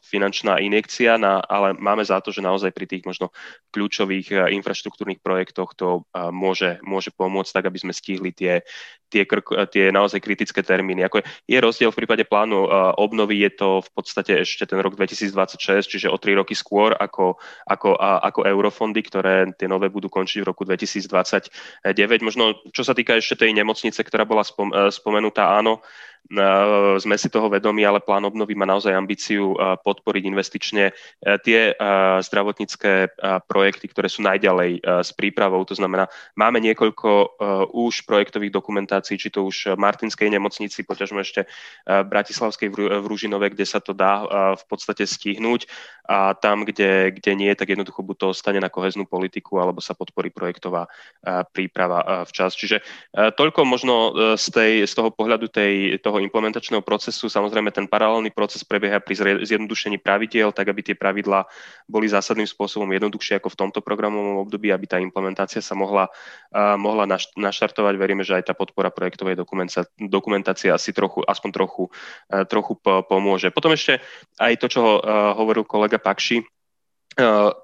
finančná injekcia, ale máme za to, že naozaj pri tých možno kľúčových infraštruktúrnych projektoch to môže, môže pomôcť tak, aby sme stihli tie tie, tie naozaj kritické termíny. Ako je, je rozdiel v prípade plánu uh, obnovy, je to v podstate ešte ten rok 2026, čiže o tri roky skôr ako, ako, uh, ako eurofondy, ktoré tie nové budú končiť v roku 2029. Možno čo sa týka ešte tej nemocnice, ktorá bola spom, uh, spomenutá, áno, sme si toho vedomi, ale plán obnovy má naozaj ambíciu podporiť investične tie zdravotnícke projekty, ktoré sú najďalej s prípravou. To znamená, máme niekoľko už projektových dokumentácií, či to už Martinskej nemocnici, poťažmo ešte Bratislavskej v Ružinove, kde sa to dá v podstate stihnúť a tam, kde, kde nie, tak jednoducho buď to ostane na koheznú politiku, alebo sa podporí projektová príprava včas. Čiže toľko možno z, tej, z toho pohľadu tej, toho toho implementačného procesu. Samozrejme, ten paralelný proces prebieha pri zjednodušení pravidiel, tak aby tie pravidlá boli zásadným spôsobom jednoduchšie ako v tomto programovom období, aby tá implementácia sa mohla, mohla naštartovať. Veríme, že aj tá podpora projektovej dokumentácie asi trochu, aspoň trochu, trochu pomôže. Potom ešte aj to, čo hovoril kolega Pakši,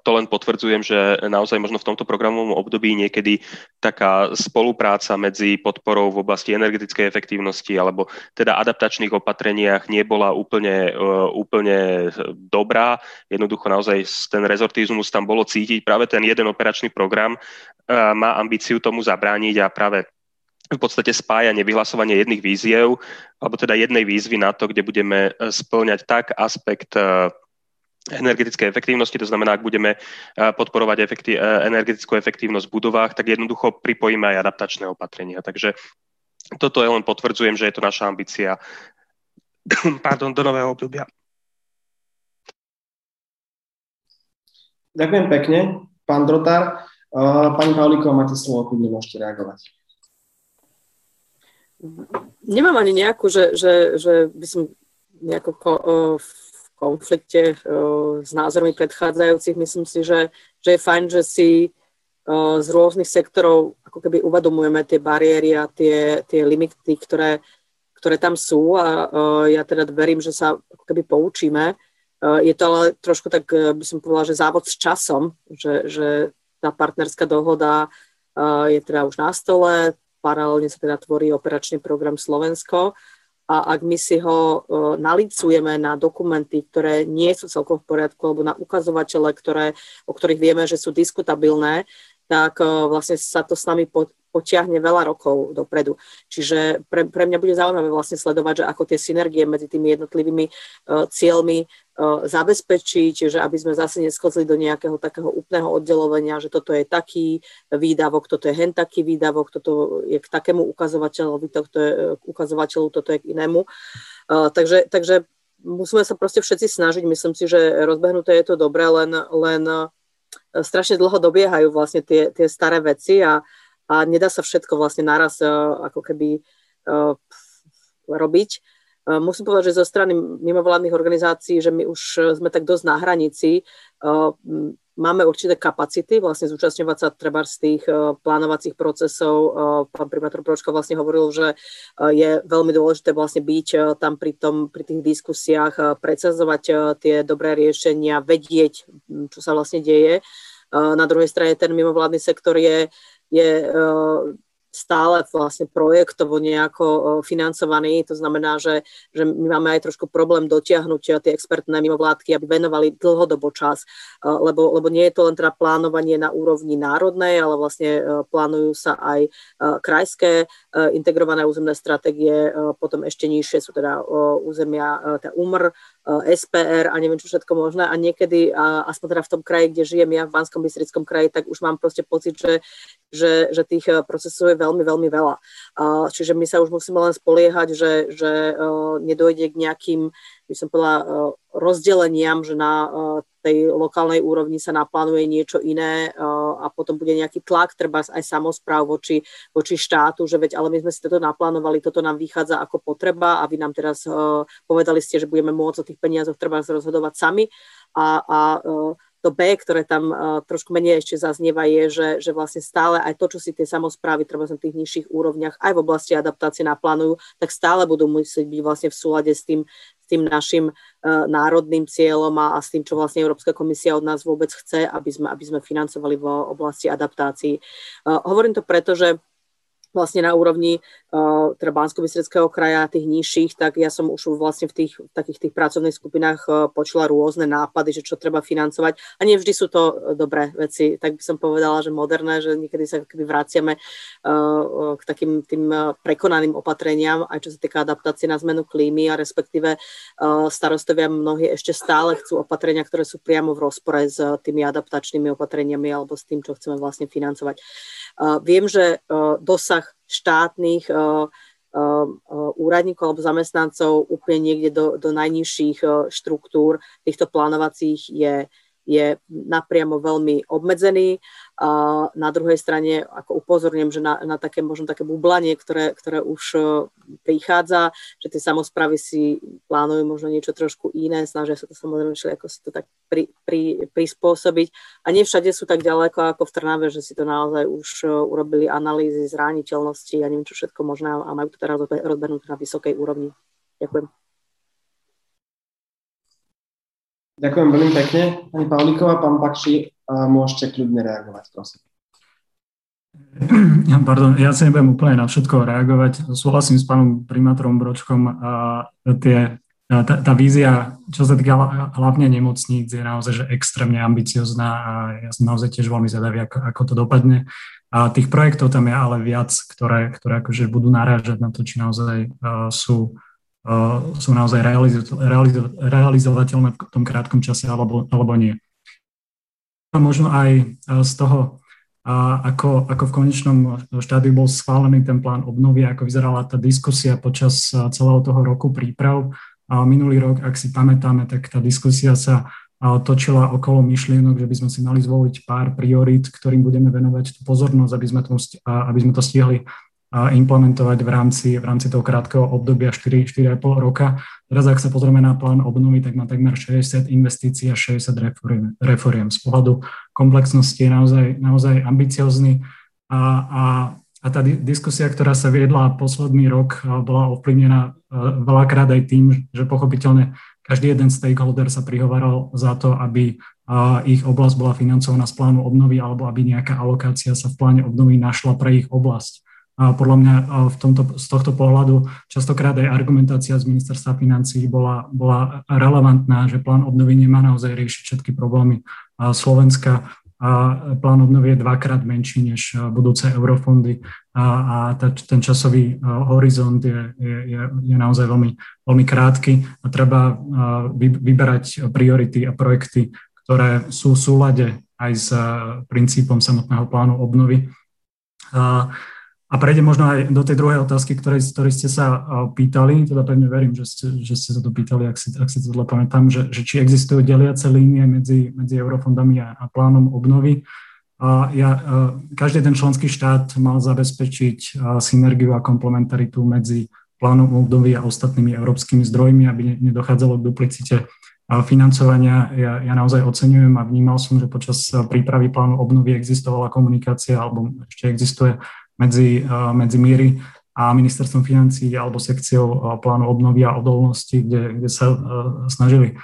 to len potvrdzujem, že naozaj možno v tomto programovom období niekedy taká spolupráca medzi podporou v oblasti energetickej efektívnosti alebo teda adaptačných opatreniach nebola úplne, e, úplne dobrá. Jednoducho naozaj ten rezortizmus tam bolo cítiť. Práve ten jeden operačný program e, má ambíciu tomu zabrániť a práve v podstate spájanie, vyhlasovanie jedných víziev, alebo teda jednej výzvy na to, kde budeme splňať tak aspekt energetickej efektívnosti, to znamená, ak budeme eh, podporovať efekti- eh, energetickú efektívnosť v budovách, tak jednoducho pripojíme aj adaptačné opatrenia. Takže toto je len potvrdzujem, že je to naša ambícia Pardon, do nového obdobia. Ďakujem pekne, pán Drotár. Eh, pani Paulíková, máte slovo, kľudne môžete reagovať. Nemám ani nejakú, že, že, že by som nejako konflikte s názormi predchádzajúcich. Myslím si, že, že je fajn, že si z rôznych sektorov ako keby uvedomujeme tie bariéry a tie, tie limity, ktoré, ktoré tam sú a ja teda verím, že sa ako keby poučíme. Je to ale trošku tak, by som povedala, že závod s časom, že, že tá partnerská dohoda je teda už na stole, paralelne sa teda tvorí operačný program Slovensko a ak my si ho uh, nalicujeme na dokumenty, ktoré nie sú celkom v poriadku, alebo na ukazovatele, ktoré, o ktorých vieme, že sú diskutabilné, tak uh, vlastne sa to s nami potiahne veľa rokov dopredu. Čiže pre, pre mňa bude zaujímavé vlastne sledovať, že ako tie synergie medzi tými jednotlivými uh, cieľmi zabezpečiť, čiže aby sme zase nesklzli do nejakého takého úplného oddelovania, že toto je taký výdavok, toto je hen taký výdavok, toto je k takému ukazovateľovi, toto je k ukazovateľu, toto je k inému. Takže, takže musíme sa proste všetci snažiť, myslím si, že rozbehnuté je to dobré, len, len strašne dlho dobiehajú vlastne tie, tie staré veci a, a nedá sa všetko vlastne naraz ako keby robiť. Musím povedať, že zo strany mimovládnych organizácií, že my už e, sme tak dosť na hranici, e, máme určité kapacity, vlastne zúčastňovať sa treba z tých e, plánovacích procesov. Pán primátor Pročko vlastne hovoril, že je veľmi dôležité vlastne byť tam pri, tom, pri tých diskusiách, predsazovať tie dobré riešenia, vedieť, čo sa vlastne deje. Na druhej strane ten mimovládny sektor je, je stále vlastne projektovo nejako financovaný. To znamená, že, že my máme aj trošku problém dotiahnuť tie expertné mimovládky, aby venovali dlhodobo čas, lebo, lebo nie je to len teda plánovanie na úrovni národnej, ale vlastne plánujú sa aj krajské integrované územné stratégie, potom ešte nižšie sú teda územia, teda UMR, SPR a neviem čo všetko možné a niekedy, aspoň teda v tom kraji, kde žijem ja, v Banskom Bystrickom kraji, tak už mám proste pocit, že, že, že tých procesov je veľmi, veľmi veľa. Čiže my sa už musíme len spoliehať, že, že nedojde k nejakým, by som povedala, rozdeleniam, že na tej lokálnej úrovni sa naplánuje niečo iné a potom bude nejaký tlak, treba aj samozpráv voči, voči štátu, že veď ale my sme si toto naplánovali, toto nám vychádza ako potreba a vy nám teraz povedali ste, že budeme môcť o tých peniazoch treba rozhodovať sami. A, a to B, ktoré tam uh, trošku menej ešte zaznieva, je, že, že vlastne stále aj to, čo si tie samozprávy treba na tých nižších úrovniach aj v oblasti adaptácie naplánujú, tak stále budú musieť byť vlastne v súlade s tým, s tým našim uh, národným cieľom a, a s tým, čo vlastne Európska komisia od nás vôbec chce, aby sme, aby sme financovali v oblasti adaptácií. Uh, hovorím to preto, že vlastne na úrovni uh, teda bansko kraja, tých nižších, tak ja som už vlastne v tých takých tých pracovných skupinách uh, počula rôzne nápady, že čo treba financovať. A nie vždy sú to uh, dobré veci, tak by som povedala, že moderné, že niekedy sa keby vraciame uh, k takým tým prekonaným opatreniam, aj čo sa týka adaptácie na zmenu klímy a respektíve starostovia mnohí ešte stále chcú opatrenia, ktoré sú priamo v rozpore s tými adaptačnými opatreniami alebo s tým, čo chceme vlastne financovať. Viem, že uh, dosah štátnych eh, eh, úradníkov alebo zamestnancov úplne niekde do, do najnižších eh, štruktúr týchto plánovacích je je napriamo veľmi obmedzený. A na druhej strane, ako upozorňujem, že na, na také možno také bublanie, ktoré, ktoré už e, prichádza, že tie samozprávy si plánujú možno niečo trošku iné, snažia sa to samozrejme ako si to tak pri, pri, prispôsobiť. A nie všade sú tak ďaleko ako v Trnave, že si to naozaj už e, urobili analýzy zraniteľnosti a neviem čo všetko možné a majú to teraz rozbehnuté na vysokej úrovni. Ďakujem. Ďakujem veľmi pekne. Pani Pavlíková, pán Bakši, môžete kľudne reagovať, prosím. Pardon, ja sa nebudem úplne na všetko reagovať. Súhlasím s pánom primátorom Bročkom a tie, tá, tá vízia, čo sa týka hlavne nemocníc, je naozaj že extrémne ambiciozná a ja som naozaj tiež veľmi zvedavý, ako, ako to dopadne. A tých projektov tam je ale viac, ktoré, ktoré akože budú narážať na to, či naozaj sú sú naozaj realizo- realizo- realizovateľné v tom krátkom čase alebo, alebo nie. Možno aj eh, z toho, ako, ako v konečnom štádiu bol schválený ten plán obnovy, ako vyzerala tá diskusia počas eh, celého toho roku príprav. Minulý rok, ak si pamätáme, tak tá diskusia sa točila okolo myšlienok, že by sme si mali zvoliť pár priorít, ktorým budeme venovať tú pozornosť, aby sme to, aby sme to stihli implementovať v rámci, v rámci toho krátkeho obdobia 4-4,5 roka. Teraz, ak sa pozrieme na plán obnovy, tak má takmer 60 investícií a 60 reforiem. reforiem. Z pohľadu komplexnosti je naozaj, naozaj ambiciozný a, a, a tá diskusia, ktorá sa viedla posledný rok, bola ovplyvnená veľakrát aj tým, že pochopiteľne každý jeden stakeholder sa prihovaral za to, aby ich oblasť bola financovaná z plánu obnovy alebo aby nejaká alokácia sa v pláne obnovy našla pre ich oblasť. Podľa mňa v tomto, z tohto pohľadu častokrát aj argumentácia z ministerstva financí bola, bola relevantná, že plán obnovy nemá naozaj riešiť všetky problémy Slovenska. A plán obnovy je dvakrát menší než budúce eurofondy a, a ta, ten časový horizont je, je, je naozaj veľmi, veľmi krátky a treba vyberať priority a projekty, ktoré sú v súlade aj s princípom samotného plánu obnovy. A, a prejdem možno aj do tej druhej otázky, ktorej, ktorej ste sa pýtali, teda pevne verím, že ste, že ste sa to pýtali, ak si, ak si to zle pamätám, že, že či existujú deliace línie medzi, medzi eurofondami a, a plánom obnovy. A ja, každý ten členský štát mal zabezpečiť synergiu a komplementaritu medzi plánom obnovy a ostatnými európskymi zdrojmi, aby nedochádzalo k duplicite financovania. Ja, ja naozaj oceňujem a vnímal som, že počas prípravy plánu obnovy existovala komunikácia, alebo ešte existuje medzi, eh, medzi míry a ministerstvom financí alebo sekciou eh, plánu obnovy a odolnosti, kde, kde sa eh, snažili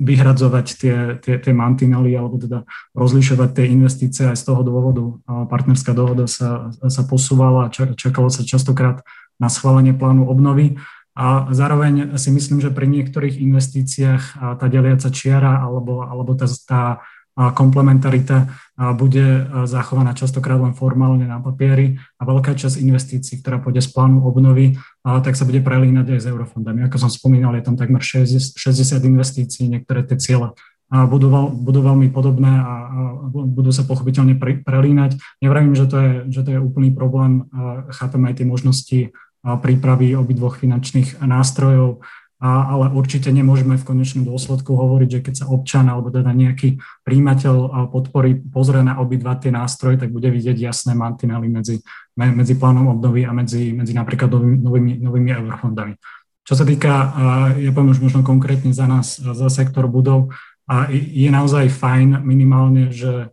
vyhradzovať tie, tie, tie mantinely alebo teda rozlišovať tie investície aj z toho dôvodu. Partnerská dohoda sa, sa posúvala a čakalo sa častokrát na schválenie plánu obnovy. A zároveň si myslím, že pri niektorých investíciách tá deliaca čiara alebo, alebo tá, tá komplementarita bude zachovaná častokrát len formálne na papieri a veľká časť investícií, ktorá pôjde z plánu obnovy, tak sa bude prelínať aj s eurofondami. Ako som spomínal, je tam takmer 60, investícií, niektoré tie ciele budú, budú veľmi podobné a budú sa pochopiteľne prelínať. Nevravím, že to je, že to je úplný problém, chápem aj tie možnosti prípravy obidvoch finančných nástrojov, a, ale určite nemôžeme v konečnom dôsledku hovoriť, že keď sa občan alebo teda nejaký príjimateľ podpory pozrie na obidva tie nástroje, tak bude vidieť jasné mantinely medzi, medzi plánom obnovy a medzi, medzi napríklad novými, novými, novými eurofondami. Čo sa týka, ja poviem už možno konkrétne za nás, za sektor budov, je naozaj fajn minimálne, že,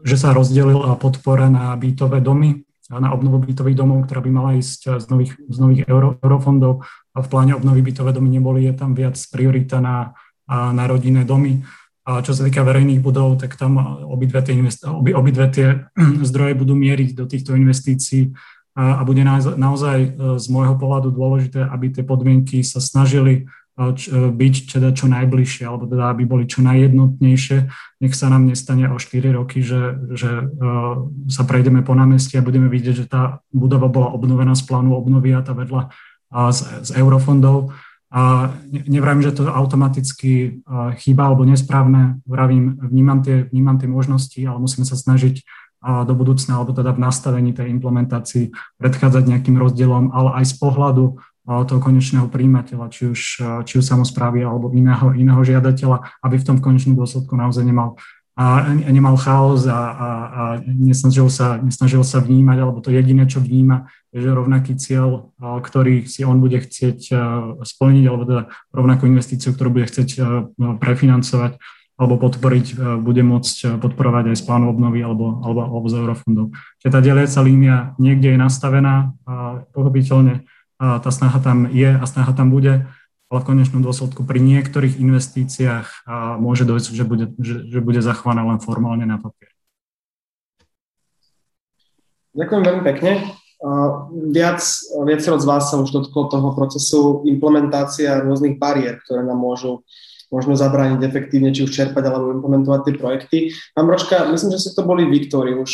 že sa rozdelila podpora na bytové domy, na obnovu bytových domov, ktorá by mala ísť z nových, z nových euro, eurofondov v pláne obnovy bytové domy neboli, je tam viac priorita na, na rodinné domy. A čo sa týka verejných budov, tak tam obidve tie, invest- obi, obidve tie zdroje budú mieriť do týchto investícií a, a bude naozaj, naozaj e, z môjho pohľadu dôležité, aby tie podmienky sa snažili e, e, byť teda čo najbližšie, alebo teda aby boli čo najjednotnejšie. Nech sa nám nestane o 4 roky, že, že sa prejdeme po námestí a budeme vidieť, že tá budova bola obnovená z plánu obnovy a tá vedľa z, z eurofondov. A nevravím, že to automaticky chýba alebo nesprávne, vravím, vnímam tie, vnímam tie možnosti, ale musíme sa snažiť do budúcna, alebo teda v nastavení tej implementácii predchádzať nejakým rozdielom, ale aj z pohľadu toho konečného príjimateľa, či už, či už samozprávy alebo iného, iného žiadateľa, aby v tom konečnom dôsledku naozaj nemal a nemal chaos a, a, a nesnažil, sa, nesnažil sa vnímať, alebo to jediné, čo vníma, je, že rovnaký cieľ, ktorý si on bude chcieť splniť, alebo teda rovnakú investíciu, ktorú bude chcieť prefinancovať alebo podporiť, bude môcť podporovať aj z plánu obnovy alebo, alebo, alebo z eurofondov. Čiže tá deliaca línia niekde je nastavená, a pochopiteľne tá snaha tam je a snaha tam bude, ale v konečnom dôsledku pri niektorých investíciách môže dojsť, že bude, že, že bude zachovaná len formálne na papier. Ďakujem veľmi pekne. Viac, viacero z vás sa už dotklo toho procesu implementácia rôznych bariér, ktoré nám môžu možno zabrániť efektívne, či už čerpať alebo implementovať tie projekty. Pán Bročka, myslím, že ste to boli vy, ktorý už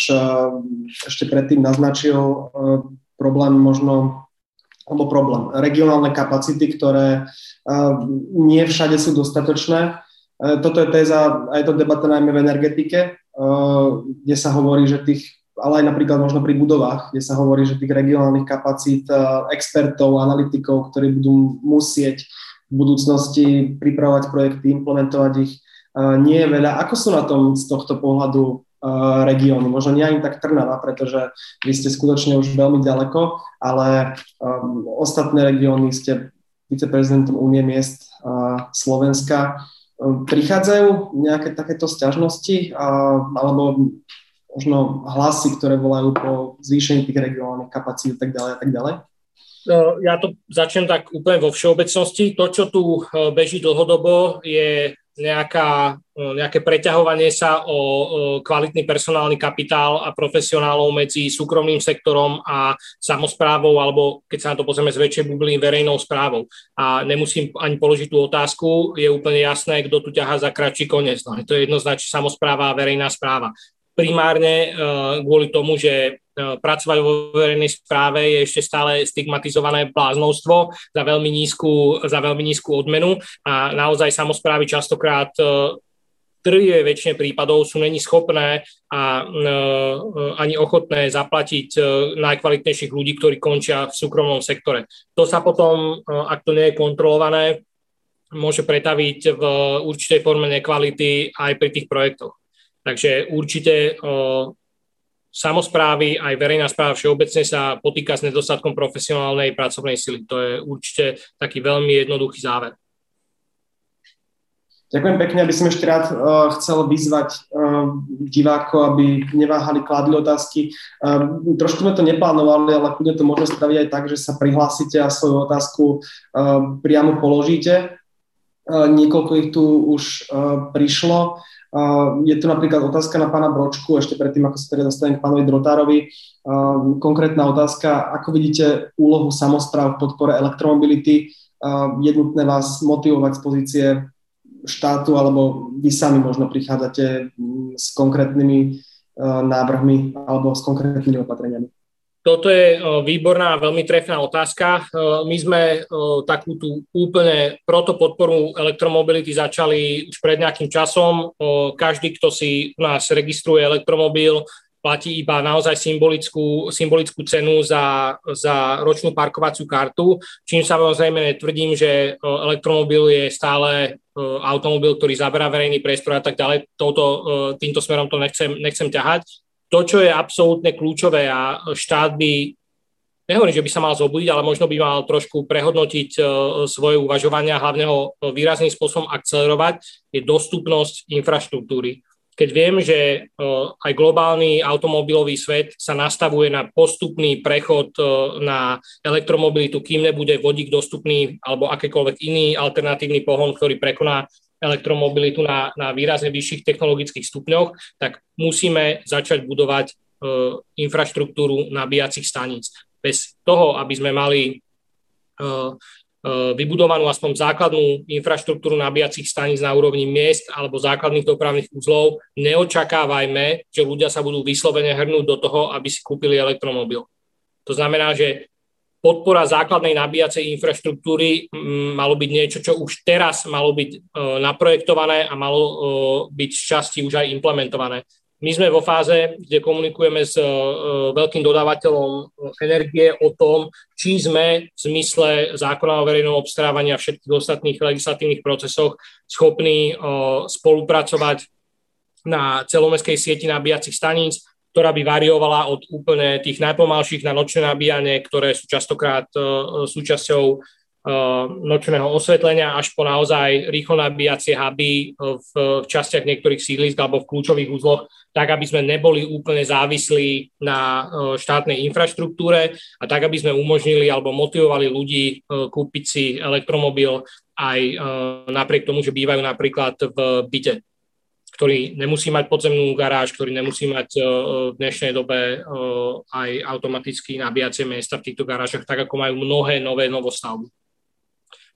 ešte predtým naznačil problém možno alebo problém. Regionálne kapacity, ktoré nie všade sú dostatočné. Toto je téza, aj to debata najmä v energetike, kde sa hovorí, že tých, ale aj napríklad možno pri budovách, kde sa hovorí, že tých regionálnych kapacít expertov, analytikov, ktorí budú musieť v budúcnosti pripravovať projekty, implementovať ich, nie je veľa. Ako sú na tom z tohto pohľadu regióny. Možno nie ani tak Trnava, pretože vy ste skutočne už veľmi ďaleko, ale um, ostatné regióny ste viceprezidentom Únie miest uh, Slovenska. Um, prichádzajú nejaké takéto sťažnosti uh, alebo možno hlasy, ktoré volajú po zvýšení tých regionálnych kapacít a tak ďalej a tak ďalej? No, ja to začnem tak úplne vo všeobecnosti. To, čo tu beží dlhodobo, je nejaká, e, nejaké preťahovanie sa o kvalitný personálny kapitál a profesionálov medzi súkromným sektorom a samozprávou, alebo keď sa na to pozrieme z väčšej bubliny, verejnou správou. A nemusím ani položiť tú otázku, je úplne jasné, kto tu ťahá za kratší koniec. No, to je jednoznačne samozpráva a verejná správa primárne kvôli tomu, že pracovať vo verejnej správe je ešte stále stigmatizované bláznovstvo za veľmi nízku, za veľmi nízku odmenu a naozaj samozprávy častokrát trvie väčšine prípadov sú není schopné a ani ochotné zaplatiť najkvalitnejších ľudí, ktorí končia v súkromnom sektore. To sa potom, ak to nie je kontrolované, môže pretaviť v určitej forme nekvality aj pri tých projektoch. Takže určite samozprávy, aj verejná správa všeobecne sa potýka s nedostatkom profesionálnej pracovnej sily. To je určite taký veľmi jednoduchý záver. Ďakujem pekne, aby som ešte rád uh, chcel vyzvať uh, divákov, aby neváhali, kladli otázky. Uh, trošku sme to neplánovali, ale kľudne to môžeme spraviť aj tak, že sa prihlásite a svoju otázku uh, priamo položíte. Uh, niekoľko ich tu už uh, prišlo. Je tu napríklad otázka na pána Bročku, ešte predtým, ako sa teda dostanem k pánovi Drotárovi. Konkrétna otázka, ako vidíte úlohu samozpráv v podpore elektromobility? Je nutné vás motivovať z pozície štátu, alebo vy sami možno prichádzate s konkrétnymi návrhmi alebo s konkrétnymi opatreniami? Toto je výborná a veľmi trefná otázka. My sme takú tú úplne proto podporu elektromobility začali už pred nejakým časom. Každý, kto si u nás registruje elektromobil, platí iba naozaj symbolickú, symbolickú cenu za, za ročnú parkovaciu kartu, čím samozrejme netvrdím, že elektromobil je stále automobil, ktorý zaberá verejný priestor a tak ďalej. Touto, týmto smerom to nechcem, nechcem ťahať to, čo je absolútne kľúčové a štát by, nehovorím, že by sa mal zobudiť, ale možno by mal trošku prehodnotiť e, svoje uvažovania, hlavne ho výrazným spôsobom akcelerovať, je dostupnosť infraštruktúry. Keď viem, že e, aj globálny automobilový svet sa nastavuje na postupný prechod e, na elektromobilitu, kým nebude vodík dostupný alebo akýkoľvek iný alternatívny pohon, ktorý prekoná elektromobilitu na, na výrazne vyšších technologických stupňoch, tak musíme začať budovať e, infraštruktúru nabíjacích staníc. Bez toho, aby sme mali e, e, vybudovanú aspoň základnú infraštruktúru nabíjacích staníc na úrovni miest alebo základných dopravných úzlov, neočakávajme, že ľudia sa budú vyslovene hrnúť do toho, aby si kúpili elektromobil. To znamená, že podpora základnej nabíjacej infraštruktúry mm, malo byť niečo, čo už teraz malo byť e, naprojektované a malo e, byť z časti už aj implementované. My sme vo fáze, kde komunikujeme s veľkým dodávateľom energie o tom, či sme v zmysle zákona o verejnom obstarávaní a všetkých ostatných legislatívnych procesoch schopní spolupracovať na celomestskej sieti nabíjacích staníc, ktorá by variovala od úplne tých najpomalších na nočné nabíjanie, ktoré sú častokrát uh, súčasťou uh, nočného osvetlenia, až po naozaj rýchlo nabíjacie huby v, v častiach niektorých sídlisk alebo v kľúčových úzloch, tak aby sme neboli úplne závislí na štátnej infraštruktúre a tak, aby sme umožnili alebo motivovali ľudí kúpiť si elektromobil aj napriek tomu, že bývajú napríklad v byte ktorý nemusí mať podzemnú garáž, ktorý nemusí mať e, v dnešnej dobe e, aj automaticky nabíjacie miesta v týchto garážach, tak ako majú mnohé nové novostavby.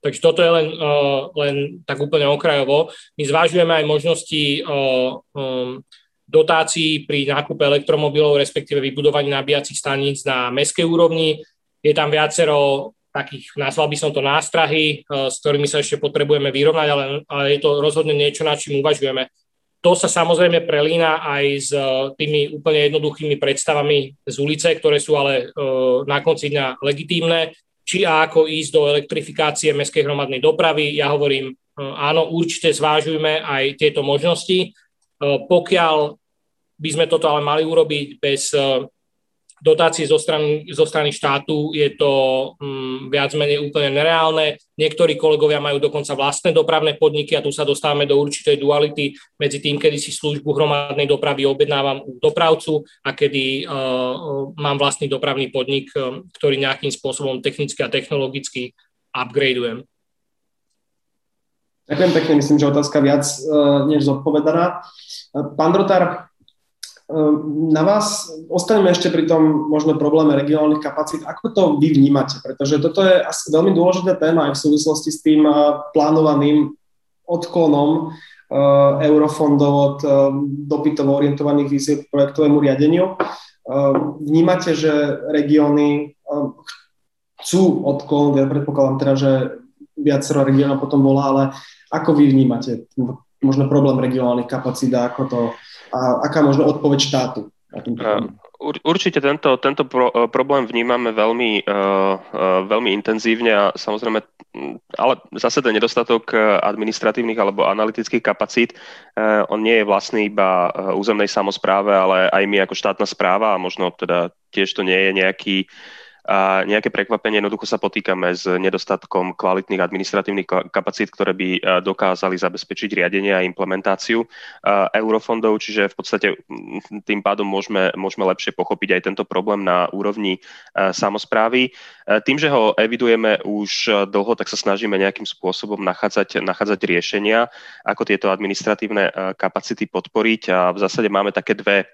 Takže toto je len, e, len tak úplne okrajovo. My zvážujeme aj možnosti dotácií pri nákupe elektromobilov, respektíve vybudovaní nabíjacích staníc na meskej úrovni. Je tam viacero takých, nazval by som to nástrahy, s ktorými sa ešte potrebujeme vyrovnať, ale, ale je to rozhodne niečo, na čím uvažujeme. To sa samozrejme prelína aj s e, tými úplne jednoduchými predstavami z ulice, ktoré sú ale e, na konci dňa legitímne, či a ako ísť do elektrifikácie mestskej hromadnej dopravy. Ja hovorím, e, áno, určite zvážujme aj tieto možnosti. Pokiaľ by sme toto ale mali urobiť bez dotácie zo strany, zo strany štátu je to um, viac menej úplne nereálne. Niektorí kolegovia majú dokonca vlastné dopravné podniky a tu sa dostávame do určitej duality medzi tým, kedy si službu hromadnej dopravy objednávam u dopravcu a kedy uh, mám vlastný dopravný podnik, uh, ktorý nejakým spôsobom technicky a technologicky upgradeujem. Ďakujem pekne, myslím, že otázka viac uh, než zodpovedaná. Pán Drotár, na vás ostaneme ešte pri tom možno probléme regionálnych kapacít. Ako to vy vnímate? Pretože toto je asi veľmi dôležitá téma aj v súvislosti s tým eh, plánovaným odklonom eh, eurofondov od eh, dopytovo orientovaných výziev k projektovému riadeniu. Vnímate, že regióny chcú odklon, ja predpokladám teda, že viacero regiónov potom volá, ale ako vy vnímate možno problém regionálnych kapacít a ako to a aká možno odpoveď štátu? Určite tento, tento pro, e, problém vnímame veľmi, uh, veľmi intenzívne a samozrejme, ale zase ten nedostatok administratívnych alebo analytických kapacít, on nie je vlastný iba územnej samozpráve, ale aj my ako štátna správa a možno teda tiež to nie je nejaký uh, a nejaké prekvapenie, jednoducho sa potýkame s nedostatkom kvalitných administratívnych kapacít, ktoré by dokázali zabezpečiť riadenie a implementáciu eurofondov, čiže v podstate tým pádom môžeme, môžeme lepšie pochopiť aj tento problém na úrovni samozprávy. Tým, že ho evidujeme už dlho, tak sa snažíme nejakým spôsobom nachádzať, nachádzať riešenia, ako tieto administratívne kapacity podporiť a v zásade máme také dve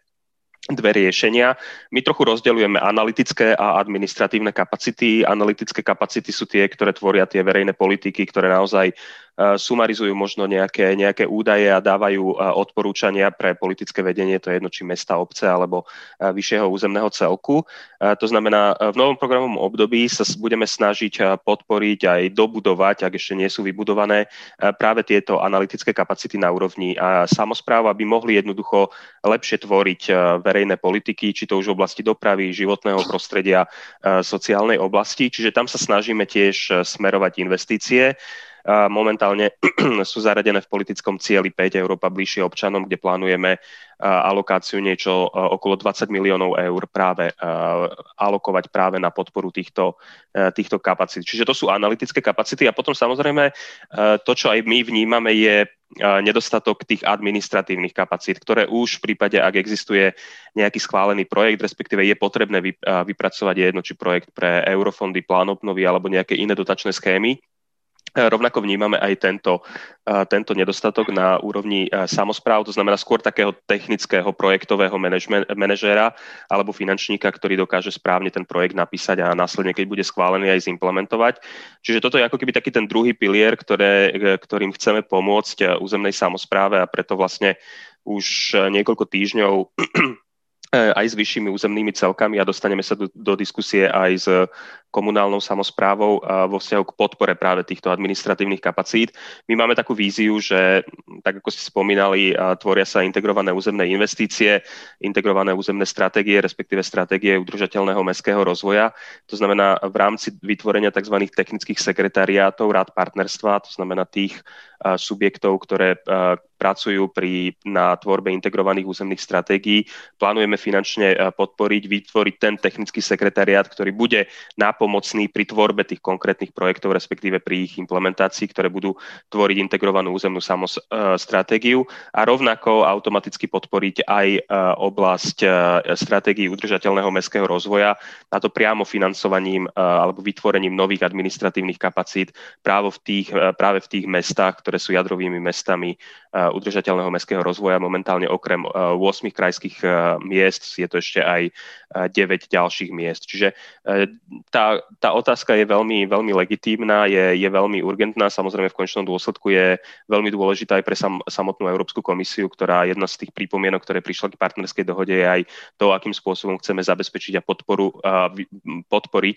dve riešenia. My trochu rozdeľujeme analytické a administratívne kapacity. Analytické kapacity sú tie, ktoré tvoria tie verejné politiky, ktoré naozaj sumarizujú možno nejaké, nejaké údaje a dávajú e, odporúčania pre politické vedenie, to je jedno či mesta, obce alebo e, vyššieho územného celku. To znamená, v novom programovom období sa budeme snažiť podporiť aj dobudovať, ak ešte nie sú vybudované, práve tieto analytické kapacity na úrovni samozpráv, aby mohli jednoducho lepšie tvoriť verejné politiky, či to už v oblasti dopravy, životného prostredia, sociálnej oblasti. Čiže tam sa snažíme tiež smerovať investície momentálne sú zaradené v politickom cieli 5 Európa bližšie občanom, kde plánujeme alokáciu niečo okolo 20 miliónov eur práve alokovať práve na podporu týchto, týchto kapacít. Čiže to sú analytické kapacity a potom samozrejme to, čo aj my vnímame, je nedostatok tých administratívnych kapacít, ktoré už v prípade, ak existuje nejaký schválený projekt, respektíve je potrebné vypracovať jedno či projekt pre eurofondy, plán obnovy alebo nejaké iné dotačné schémy, rovnako vnímame aj tento, e, tento nedostatok na úrovni e, samozpráv, to znamená skôr takého technického projektového manažéra alebo finančníka, ktorý dokáže správne ten projekt napísať a následne, keď bude schválený, aj zimplementovať. Čiže toto je ako keby taký ten druhý pilier, ktoré, ktorým chceme pomôcť územnej samozpráve a preto vlastne už niekoľko týždňov E, aj s vyššími územnými celkami a dostaneme sa do, do diskusie aj s komunálnou samozprávou vo vzťahu k podpore práve týchto administratívnych kapacít. My máme takú víziu, že tak ako ste spomínali, tvoria sa integrované územné investície, integrované územné stratégie, respektíve stratégie udržateľného mestského rozvoja. To znamená v rámci vytvorenia tzv. technických sekretariátov rád partnerstva, to znamená tých subjektov, ktoré pracujú pri, na tvorbe integrovaných územných stratégií. Plánujeme finančne podporiť, vytvoriť ten technický sekretariát, ktorý bude nápomocný pri tvorbe tých konkrétnych projektov, respektíve pri ich implementácii, ktoré budú tvoriť integrovanú územnú samos, stratégiu a rovnako automaticky podporiť aj oblasť stratégií udržateľného mestského rozvoja, a to priamo financovaním alebo vytvorením nových administratívnych kapacít práve v tých, práve v tých mestách, ktoré sú jadrovými mestami udržateľného mestského rozvoja. Momentálne okrem 8 krajských miest je to ešte aj 9 ďalších miest. Čiže tá, tá otázka je veľmi, veľmi legitímna, je, je veľmi urgentná. Samozrejme v končnom dôsledku je veľmi dôležitá aj pre sam, samotnú Európsku komisiu, ktorá jedna z tých prípomienok, ktoré prišla k partnerskej dohode, je aj to, akým spôsobom chceme zabezpečiť a podporu, podporiť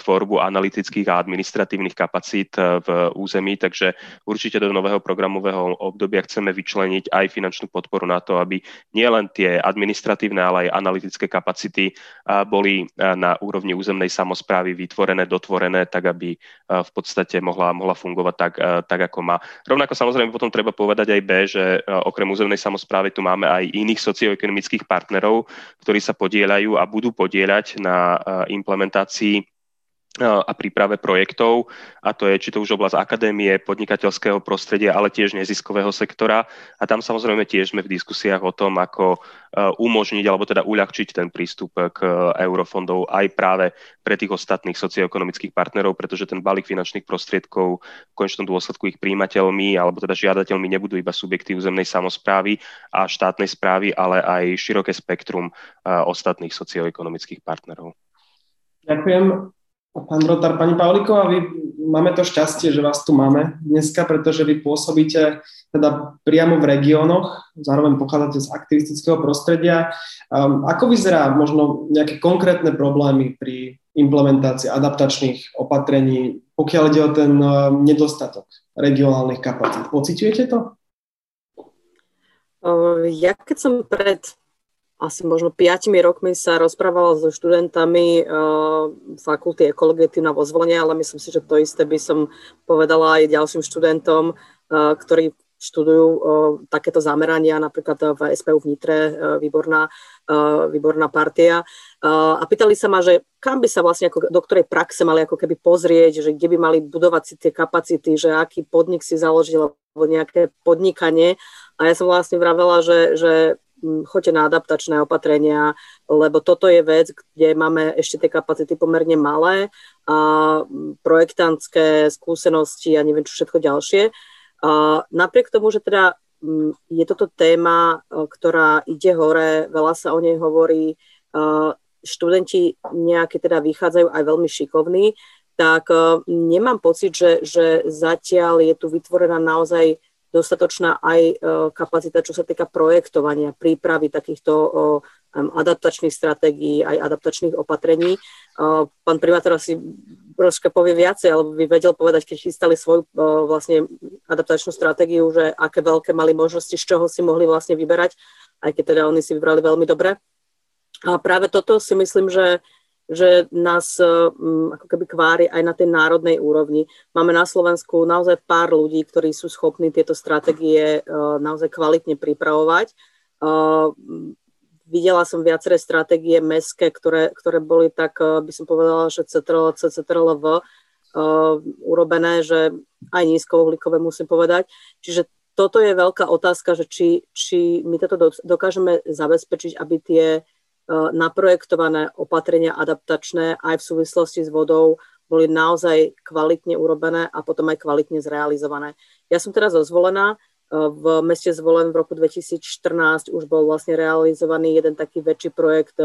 tvorbu analytických a administratívnych kapacít v území. Takže určite do nového programového obdobia chceme vyčleniť aj finančnú podporu na to, aby nielen tie administratívne, ale aj analytické kapacity boli na úrovni územnej samozprávy vytvorené, dotvorené, tak aby v podstate mohla, mohla fungovať tak, tak, ako má. Rovnako samozrejme potom treba povedať aj B, že okrem územnej samozprávy tu máme aj iných socioekonomických partnerov, ktorí sa podielajú a budú podieľať na implementácii a príprave projektov, a to je či to už oblasť akadémie, podnikateľského prostredia, ale tiež neziskového sektora. A tam samozrejme tiež sme v diskusiách o tom, ako umožniť alebo teda uľahčiť ten prístup k eurofondov aj práve pre tých ostatných socioekonomických partnerov, pretože ten balík finančných prostriedkov v končnom dôsledku ich príjimateľmi alebo teda žiadateľmi nebudú iba subjekty územnej samozprávy a štátnej správy, ale aj široké spektrum ostatných socioekonomických partnerov. Ďakujem. Pán Rotár, pani Pavlíková, vy máme to šťastie, že vás tu máme dneska, pretože vy pôsobíte teda priamo v regiónoch, zároveň pochádzate z aktivistického prostredia. Um, ako vyzerá možno nejaké konkrétne problémy pri implementácii adaptačných opatrení, pokiaľ ide o ten um, nedostatok regionálnych kapacít? Pociťujete to? Ja keď som pred asi možno 5 rokmi sa rozprávala so študentami uh, fakulty ekológie tu na vozvolenie, ale myslím si, že to isté by som povedala aj ďalším študentom, uh, ktorí študujú uh, takéto zamerania, napríklad v SPU v Nitre, výborná, výborná partia. A pýtali sa ma, že kam by sa vlastne, ako, do ktorej praxe mali ako keby pozrieť, že kde by mali budovať si tie kapacity, že aký podnik si založil, alebo nejaké podnikanie. A ja som vlastne vravela, že, že choďte na adaptačné opatrenia, lebo toto je vec, kde máme ešte tie kapacity pomerne malé a projektantské skúsenosti a neviem čo všetko ďalšie. A napriek tomu, že teda je toto téma, ktorá ide hore, veľa sa o nej hovorí, študenti nejaké teda vychádzajú aj veľmi šikovní, tak nemám pocit, že, že zatiaľ je tu vytvorená naozaj dostatočná aj e, kapacita, čo sa týka projektovania, prípravy takýchto adaptačných stratégií, aj adaptačných opatrení. Pán primátor asi troška povie viacej, alebo by vedel povedať, keď chystali svoju vlastne adaptačnú stratégiu, že aké veľké mali možnosti, z čoho si mohli vlastne vyberať, aj keď teda oni si vybrali veľmi dobre. A práve toto si myslím, že že nás um, ako keby kvári aj na tej národnej úrovni. Máme na Slovensku naozaj pár ľudí, ktorí sú schopní tieto stratégie uh, naozaj kvalitne pripravovať. Uh, videla som viaceré stratégie meské, ktoré, ktoré boli tak, uh, by som povedala, že CTRL, CTRLV uh, urobené, že aj nízkouhlíkové musím povedať. Čiže toto je veľká otázka, že či, či my toto dokážeme zabezpečiť, aby tie E, naprojektované opatrenia adaptačné aj v súvislosti s vodou boli naozaj kvalitne urobené a potom aj kvalitne zrealizované. Ja som teraz zozvolená, e, v meste Zvolen v roku 2014 už bol vlastne realizovaný jeden taký väčší projekt e,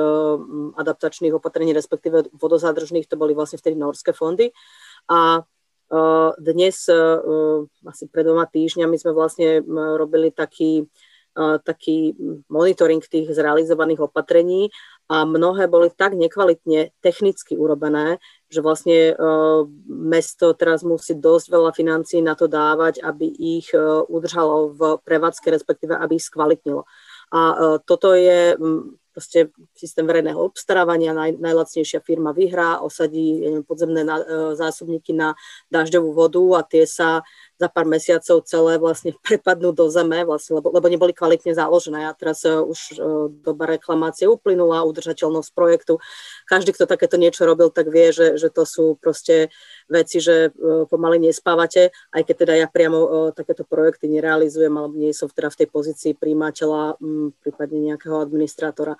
adaptačných opatrení, respektíve vodozádržných, to boli vlastne vtedy norské fondy. A dnes, asi pred dvoma týždňami sme vlastne robili taký taký monitoring tých zrealizovaných opatrení a mnohé boli tak nekvalitne technicky urobené, že vlastne mesto teraz musí dosť veľa financí na to dávať, aby ich udržalo v prevádzke, respektíve aby ich skvalitnilo. A toto je proste systém verejného obstarávania, naj, najlacnejšia firma vyhrá, osadí neviem, podzemné na, e, zásobníky na dažďovú vodu a tie sa za pár mesiacov celé vlastne prepadnú do zeme, vlastne, lebo, lebo neboli kvalitne založené. A teraz uh, už uh, doba reklamácie uplynula, udržateľnosť projektu. Každý, kto takéto niečo robil, tak vie, že, že to sú proste veci, že uh, pomaly nespávate, aj keď teda ja priamo takéto projekty nerealizujem, alebo nie som teda v tej pozícii príjimateľa, um, prípadne nejakého administrátora.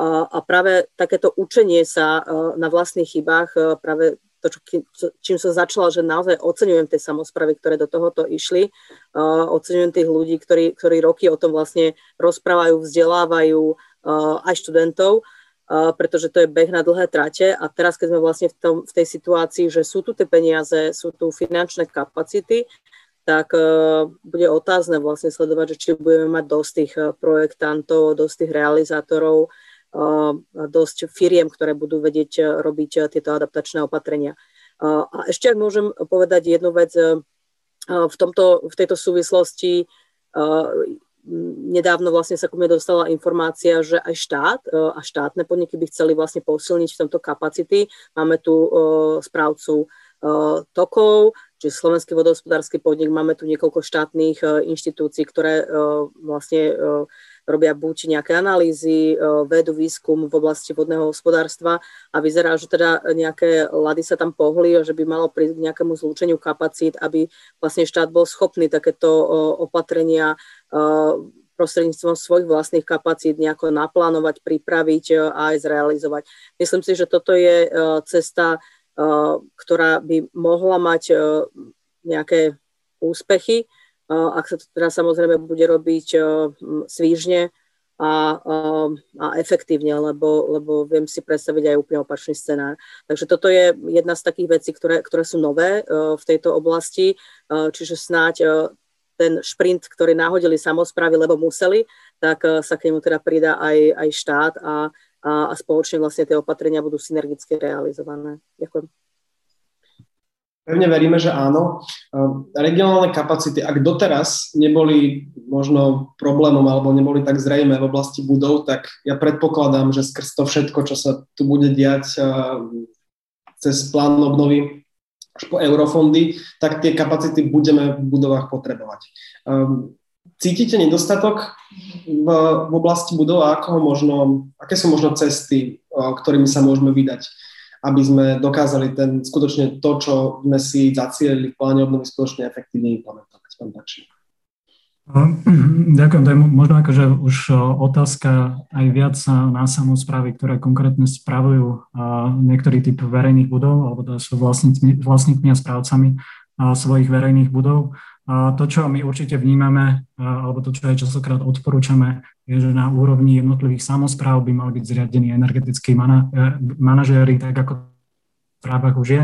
A práve takéto učenie sa na vlastných chybách práve to, čo, čím som začala, že naozaj oceňujem tie samozpravy, ktoré do tohoto išli. Uh, oceňujem tých ľudí, ktorí, ktorí roky o tom vlastne rozprávajú, vzdelávajú uh, aj študentov, uh, pretože to je beh na dlhé trate. A teraz, keď sme vlastne v, tom, v tej situácii, že sú tu tie peniaze, sú tu finančné kapacity, tak bude otázne vlastne sledovať, že či budeme mať dosť tých projektantov, dosť tých realizátorov, dosť firiem, ktoré budú vedieť e, robiť e, tieto adaptačné opatrenia. A ešte, ak môžem povedať jednu vec, e, v, tomto, v tejto súvislosti nedávno vlastne sa ku mne dostala informácia, že aj štát a štátne podniky by chceli vlastne posilniť v tomto kapacity. Máme tu správcu tokov, čiže Slovenský vodohospodársky podnik, máme tu niekoľko štátnych inštitúcií, ktoré vlastne robia buď nejaké analýzy, e, vedu, výskum v oblasti vodného hospodárstva a vyzerá, že teda nejaké lady sa tam pohli a že by malo prísť k nejakému zlúčeniu kapacít, aby vlastne štát bol schopný takéto e, opatrenia e, prostredníctvom svojich vlastných kapacít nejako naplánovať, pripraviť a aj zrealizovať. Myslím si, že toto je cesta, ktorá by mohla mať nejaké úspechy, ak sa to teda samozrejme bude robiť svížne a, a efektívne, lebo, lebo viem si predstaviť aj úplne opačný scenár. Takže toto je jedna z takých vecí, ktoré, ktoré sú nové v tejto oblasti, čiže snáď ten šprint, ktorý náhodili samozprávy, lebo museli, tak sa k nemu teda pridá aj, aj štát a, a, a spoločne vlastne tie opatrenia budú synergicky realizované. Ďakujem. Pevne veríme, že áno. Ehm, regionálne kapacity, ak doteraz neboli možno problémom alebo neboli tak zrejme v oblasti budov, tak ja predpokladám, že skrz to všetko, čo sa tu bude diať ehm, cez plán obnovy až po eurofondy, tak tie kapacity budeme v budovách potrebovať. Ehm, cítite nedostatok v, v oblasti budov a ako možno, aké sú možno cesty, ktorými sa môžeme vydať? Aby sme dokázali ten, skutočne to, čo sme si zacielili v pláne obnovy, skutočne efektívne implementovať. Pán Ďakujem, to je možno akože už otázka aj viac na samozprávy, ktoré konkrétne spravujú niektorý typ verejných budov, alebo to sú vlastníkmi, vlastníkmi a správcami svojich verejných budov. To, čo my určite vnímame, alebo to, čo aj časokrát odporúčame, je, že na úrovni jednotlivých samozpráv by mali byť zriadení energetickí mana, e, manažéri, tak ako v právach už je.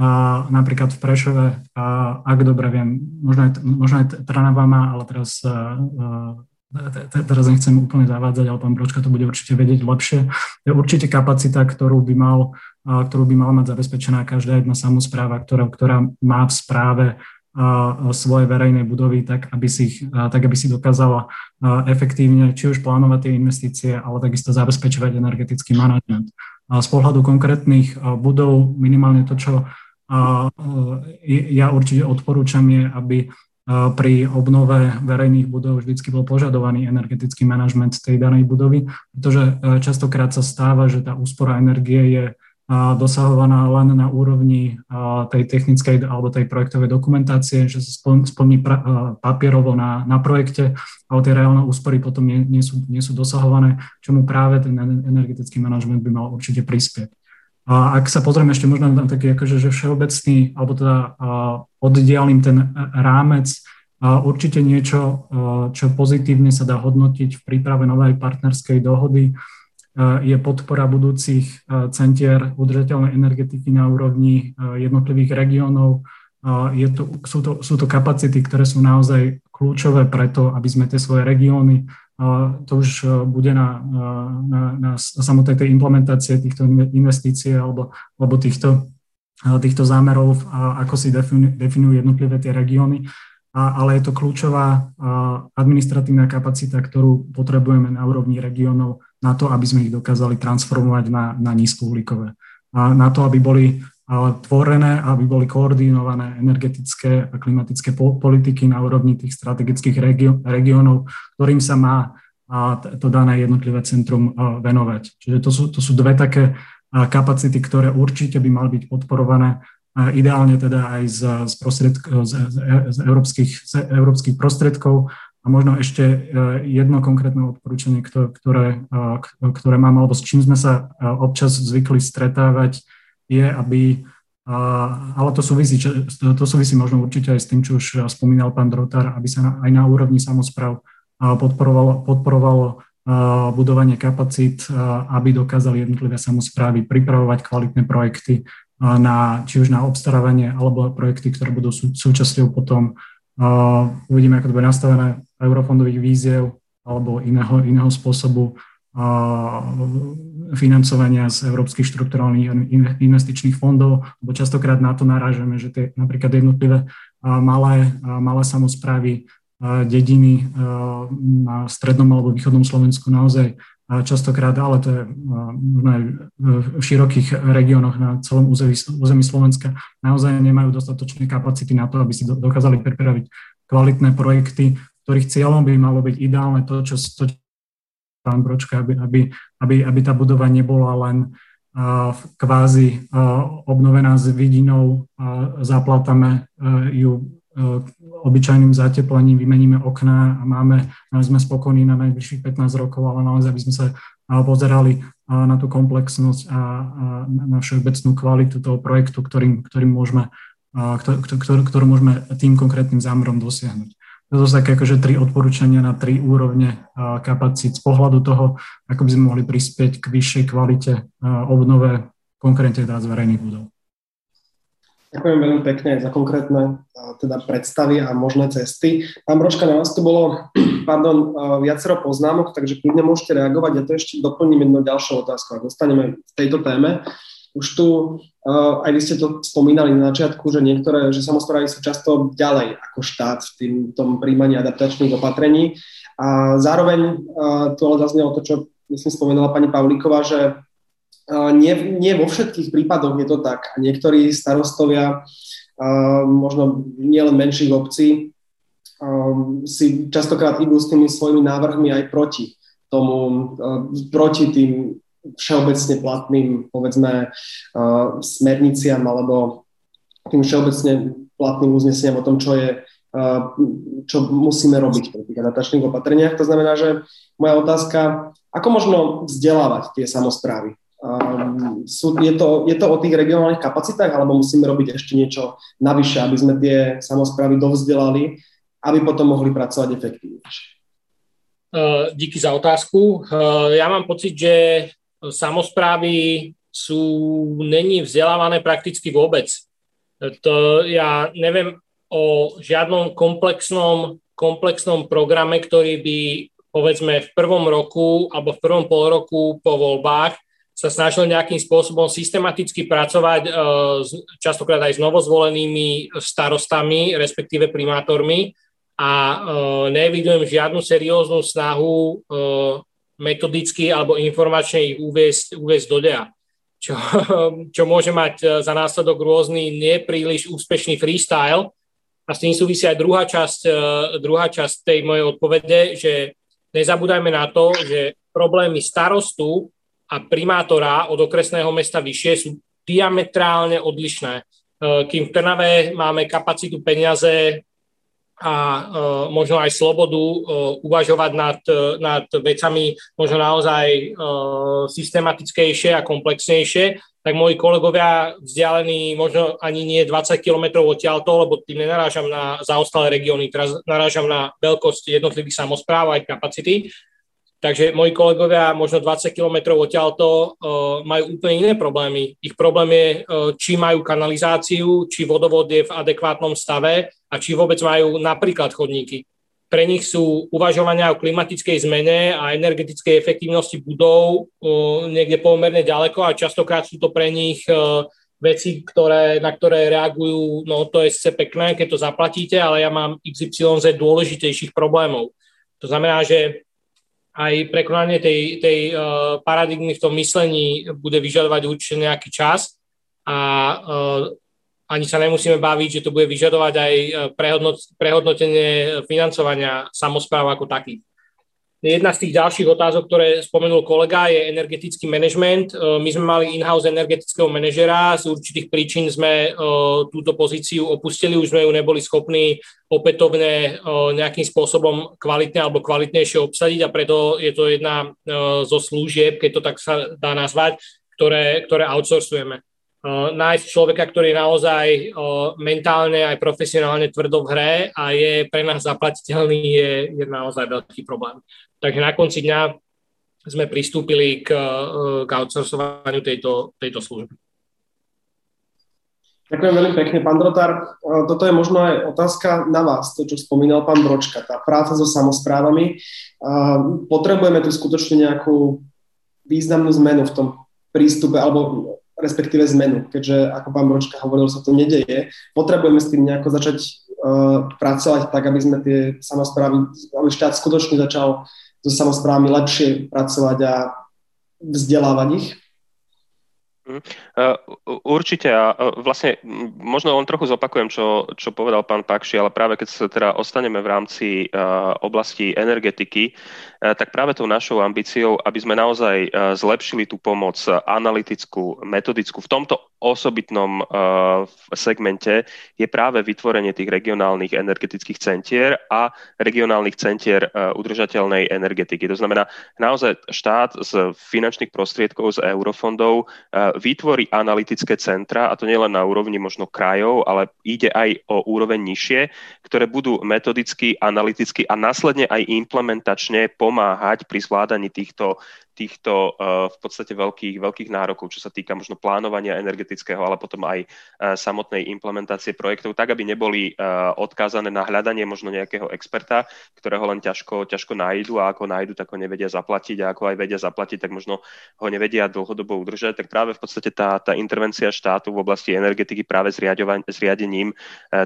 A napríklad v Prešove, a ak dobre viem, možno aj, možno aj Tranava má, ale teraz, teraz nechcem úplne zavádzať, ale pán Bročka to bude určite vedieť lepšie. Je určite kapacita, ktorú by, mal, ktorú by mala mať zabezpečená každá jedna samozpráva, ktorá, ktorá má v správe svoje verejné budovy tak, aby si, ich, tak, aby si dokázala efektívne či už plánovať tie investície, ale takisto zabezpečovať energetický manažment. Z pohľadu konkrétnych budov minimálne to, čo ja určite odporúčam je, aby pri obnove verejných budov vždy bol požadovaný energetický manažment tej danej budovy, pretože častokrát sa stáva, že tá úspora energie je dosahovaná len na úrovni tej technickej alebo tej projektovej dokumentácie, že sa splní papierovo na, na projekte, ale tie reálne úspory potom nie, nie, sú, nie sú dosahované, čomu práve ten energetický manažment by mal určite prispieť. A ak sa pozrieme ešte možno na taký akože, že všeobecný, alebo teda oddialím ten rámec, určite niečo, čo pozitívne sa dá hodnotiť v príprave novej partnerskej dohody, je podpora budúcich centier udržateľnej energetiky na úrovni jednotlivých regiónov. je to, sú, to, sú to kapacity, ktoré sú naozaj kľúčové preto, aby sme tie svoje regióny, to už bude na, na, na samotnej tej implementácie týchto investícií alebo, alebo týchto, týchto zámerov, ako si definujú jednotlivé tie regióny. Ale je to kľúčová administratívna kapacita, ktorú potrebujeme na úrovni regiónov na to, aby sme ich dokázali transformovať na, na nízkouhlíkové. A na to, aby boli tvorené, aby boli koordinované energetické a klimatické politiky na úrovni tých strategických regiónov, ktorým sa má to dané jednotlivé centrum venovať. Čiže to sú, to sú dve také kapacity, ktoré určite by mali byť podporované ideálne teda aj z, z, z, z, európskych, z európskych prostredkov. A možno ešte e, jedno konkrétne odporúčanie, ktoré, ktoré mám, alebo s čím sme sa občas zvykli stretávať, je, aby, ale to súvisí, to súvisí možno určite aj s tým, čo už spomínal pán Drotar, aby sa aj na úrovni samozpráv podporovalo, podporovalo budovanie kapacít, aby dokázali jednotlivé samozprávy pripravovať kvalitné projekty, na, či už na obstarávanie alebo projekty, ktoré budú sú, súčasťou potom, uvidíme, ako to bude nastavené, eurofondových víziev alebo iného, iného spôsobu financovania z európskych štrukturálnych investičných fondov, lebo častokrát na to narážame, že tie napríklad jednotlivé malé, malé samozprávy, dediny na strednom alebo východnom Slovensku naozaj častokrát, ale to je možno aj v širokých regiónoch na celom území, území Slovenska, naozaj nemajú dostatočné kapacity na to, aby si dokázali pripraviť kvalitné projekty, ktorých cieľom by malo byť ideálne to, čo, to, pán Bročka, aby, aby, aby, aby tá budova nebola len uh, kvázi uh, obnovená s vidinou, zaplatame ju obyčajným zateplením, vymeníme okná a máme, sme spokojní na najbližších 15 rokov, ale naozaj by sme sa pozerali na tú komplexnosť a na všeobecnú kvalitu toho projektu, ktorým, ktorým môžeme, ktorú, ktorú môžeme tým konkrétnym zámerom dosiahnuť. To sú také akože tri odporúčania na tri úrovne kapacít z pohľadu toho, ako by sme mohli prispieť k vyššej kvalite obnove konkrétne teraz verejných budov. Ďakujem veľmi pekne za konkrétne teda predstavy a možné cesty. Pán Bročka, na vás tu bolo pardon, viacero poznámok, takže kľudne môžete reagovať. Ja to ešte doplním jednu ďalšiu otázku, ak dostaneme v tejto téme. Už tu, aj vy ste to spomínali na začiatku, že niektoré, že samozprávy sú často ďalej ako štát v tým, tom príjmaní adaptačných opatrení. A zároveň tu ale zaznelo to, čo myslím spomínala pani Pavlíková, že nie, nie vo všetkých prípadoch je to tak. Niektorí starostovia, možno nielen menších obcí, si častokrát idú s tými svojimi návrhmi aj proti tomu, proti tým všeobecne platným, povedzme, smerniciam alebo tým všeobecne platným uzneseniam o tom, čo je čo musíme robiť pri tých adaptačných opatreniach. To znamená, že moja otázka, ako možno vzdelávať tie samozprávy? Um, sú, je, to, je to o tých regionálnych kapacitách, alebo musíme robiť ešte niečo navyše, aby sme tie samozprávy dovzdelali, aby potom mohli pracovať efektívnejšie? Uh, díky za otázku. Uh, ja mám pocit, že samozprávy sú, není vzdelávané prakticky vôbec. To ja neviem o žiadnom komplexnom, komplexnom programe, ktorý by povedzme v prvom roku alebo v prvom pol roku po voľbách sa snažil nejakým spôsobom systematicky pracovať e, častokrát aj s novozvolenými starostami, respektíve primátormi a e, nevidujem žiadnu serióznu snahu e, metodicky alebo informačne ich uviesť, uviesť do deja. Čo, čo môže mať za následok rôzny nepríliš úspešný freestyle. A s tým súvisí aj druhá časť, druhá časť tej mojej odpovede, že nezabúdajme na to, že problémy starostu a primátora od okresného mesta vyššie sú diametrálne odlišné. E, kým v Trnave máme kapacitu peniaze a e, možno aj slobodu e, uvažovať nad, nad vecami možno naozaj systematickejšie a komplexnejšie, tak moji kolegovia vzdialení možno ani nie 20 km odtiaľto, lebo tým nenarážam na zaostalé regióny, teraz narážam na veľkosť jednotlivých samozpráv aj kapacity, Takže moji kolegovia možno 20 km odtiaľto uh, majú úplne iné problémy. Ich problém je, uh, či majú kanalizáciu, či vodovod je v adekvátnom stave a či vôbec majú napríklad chodníky. Pre nich sú uvažovania o klimatickej zmene a energetickej efektívnosti budov uh, niekde pomerne ďaleko a častokrát sú to pre nich veci, ktoré, na ktoré reagujú, no to je sice pekné, keď to zaplatíte, ale ja mám XYZ dôležitejších problémov. To znamená, že aj prekonanie tej, tej uh, paradigmy v tom myslení bude vyžadovať určite nejaký čas a uh, ani sa nemusíme baviť, že to bude vyžadovať aj prehodnot, prehodnotenie financovania samozpráv ako takých. Jedna z tých ďalších otázok, ktoré spomenul kolega, je energetický manažment. My sme mali in-house energetického manažera, z určitých príčin sme túto pozíciu opustili, už sme ju neboli schopní opätovne nejakým spôsobom kvalitne alebo kvalitnejšie obsadiť a preto je to jedna zo služieb, keď to tak sa dá nazvať, ktoré, ktoré outsourcujeme. Nájsť človeka, ktorý je naozaj mentálne aj profesionálne tvrdo v hre a je pre nás zaplatiteľný, je, je naozaj veľký problém. Takže na konci dňa sme pristúpili k, k outsourcovaniu tejto, tejto služby. Ďakujem veľmi pekne, pán Drotár. Toto je možno aj otázka na vás, to, čo spomínal pán Bročka, tá práca so samozprávami. Potrebujeme tu skutočne nejakú významnú zmenu v tom prístupe, alebo respektíve zmenu, keďže, ako pán Bročka hovoril, sa to nedeje. Potrebujeme s tým nejako začať pracovať tak, aby sme tie samozprávy, aby štát skutočne začal so samozprávami lepšie pracovať a vzdelávať ich? Mhm. Určite a vlastne možno len trochu zopakujem, čo, čo povedal pán Pakši, ale práve keď sa teda ostaneme v rámci oblasti energetiky, tak práve tou našou ambíciou, aby sme naozaj zlepšili tú pomoc analytickú, metodickú v tomto osobitnom segmente je práve vytvorenie tých regionálnych energetických centier a regionálnych centier udržateľnej energetiky. To znamená, naozaj štát z finančných prostriedkov z eurofondov vytvorí analytické centra, a to nielen na úrovni možno krajov, ale ide aj o úroveň nižšie, ktoré budú metodicky, analyticky a následne aj implementačne pomáhať pri zvládaní týchto týchto uh, v podstate veľkých, veľkých nárokov, čo sa týka možno plánovania energetického, ale potom aj uh, samotnej implementácie projektov, tak aby neboli uh, odkázané na hľadanie možno nejakého experta, ktorého len ťažko, ťažko nájdu a ako nájdu, tak ho nevedia zaplatiť a ako aj vedia zaplatiť, tak možno ho nevedia dlhodobo udržať. Tak práve v podstate tá, tá intervencia štátu v oblasti energetiky práve zriadením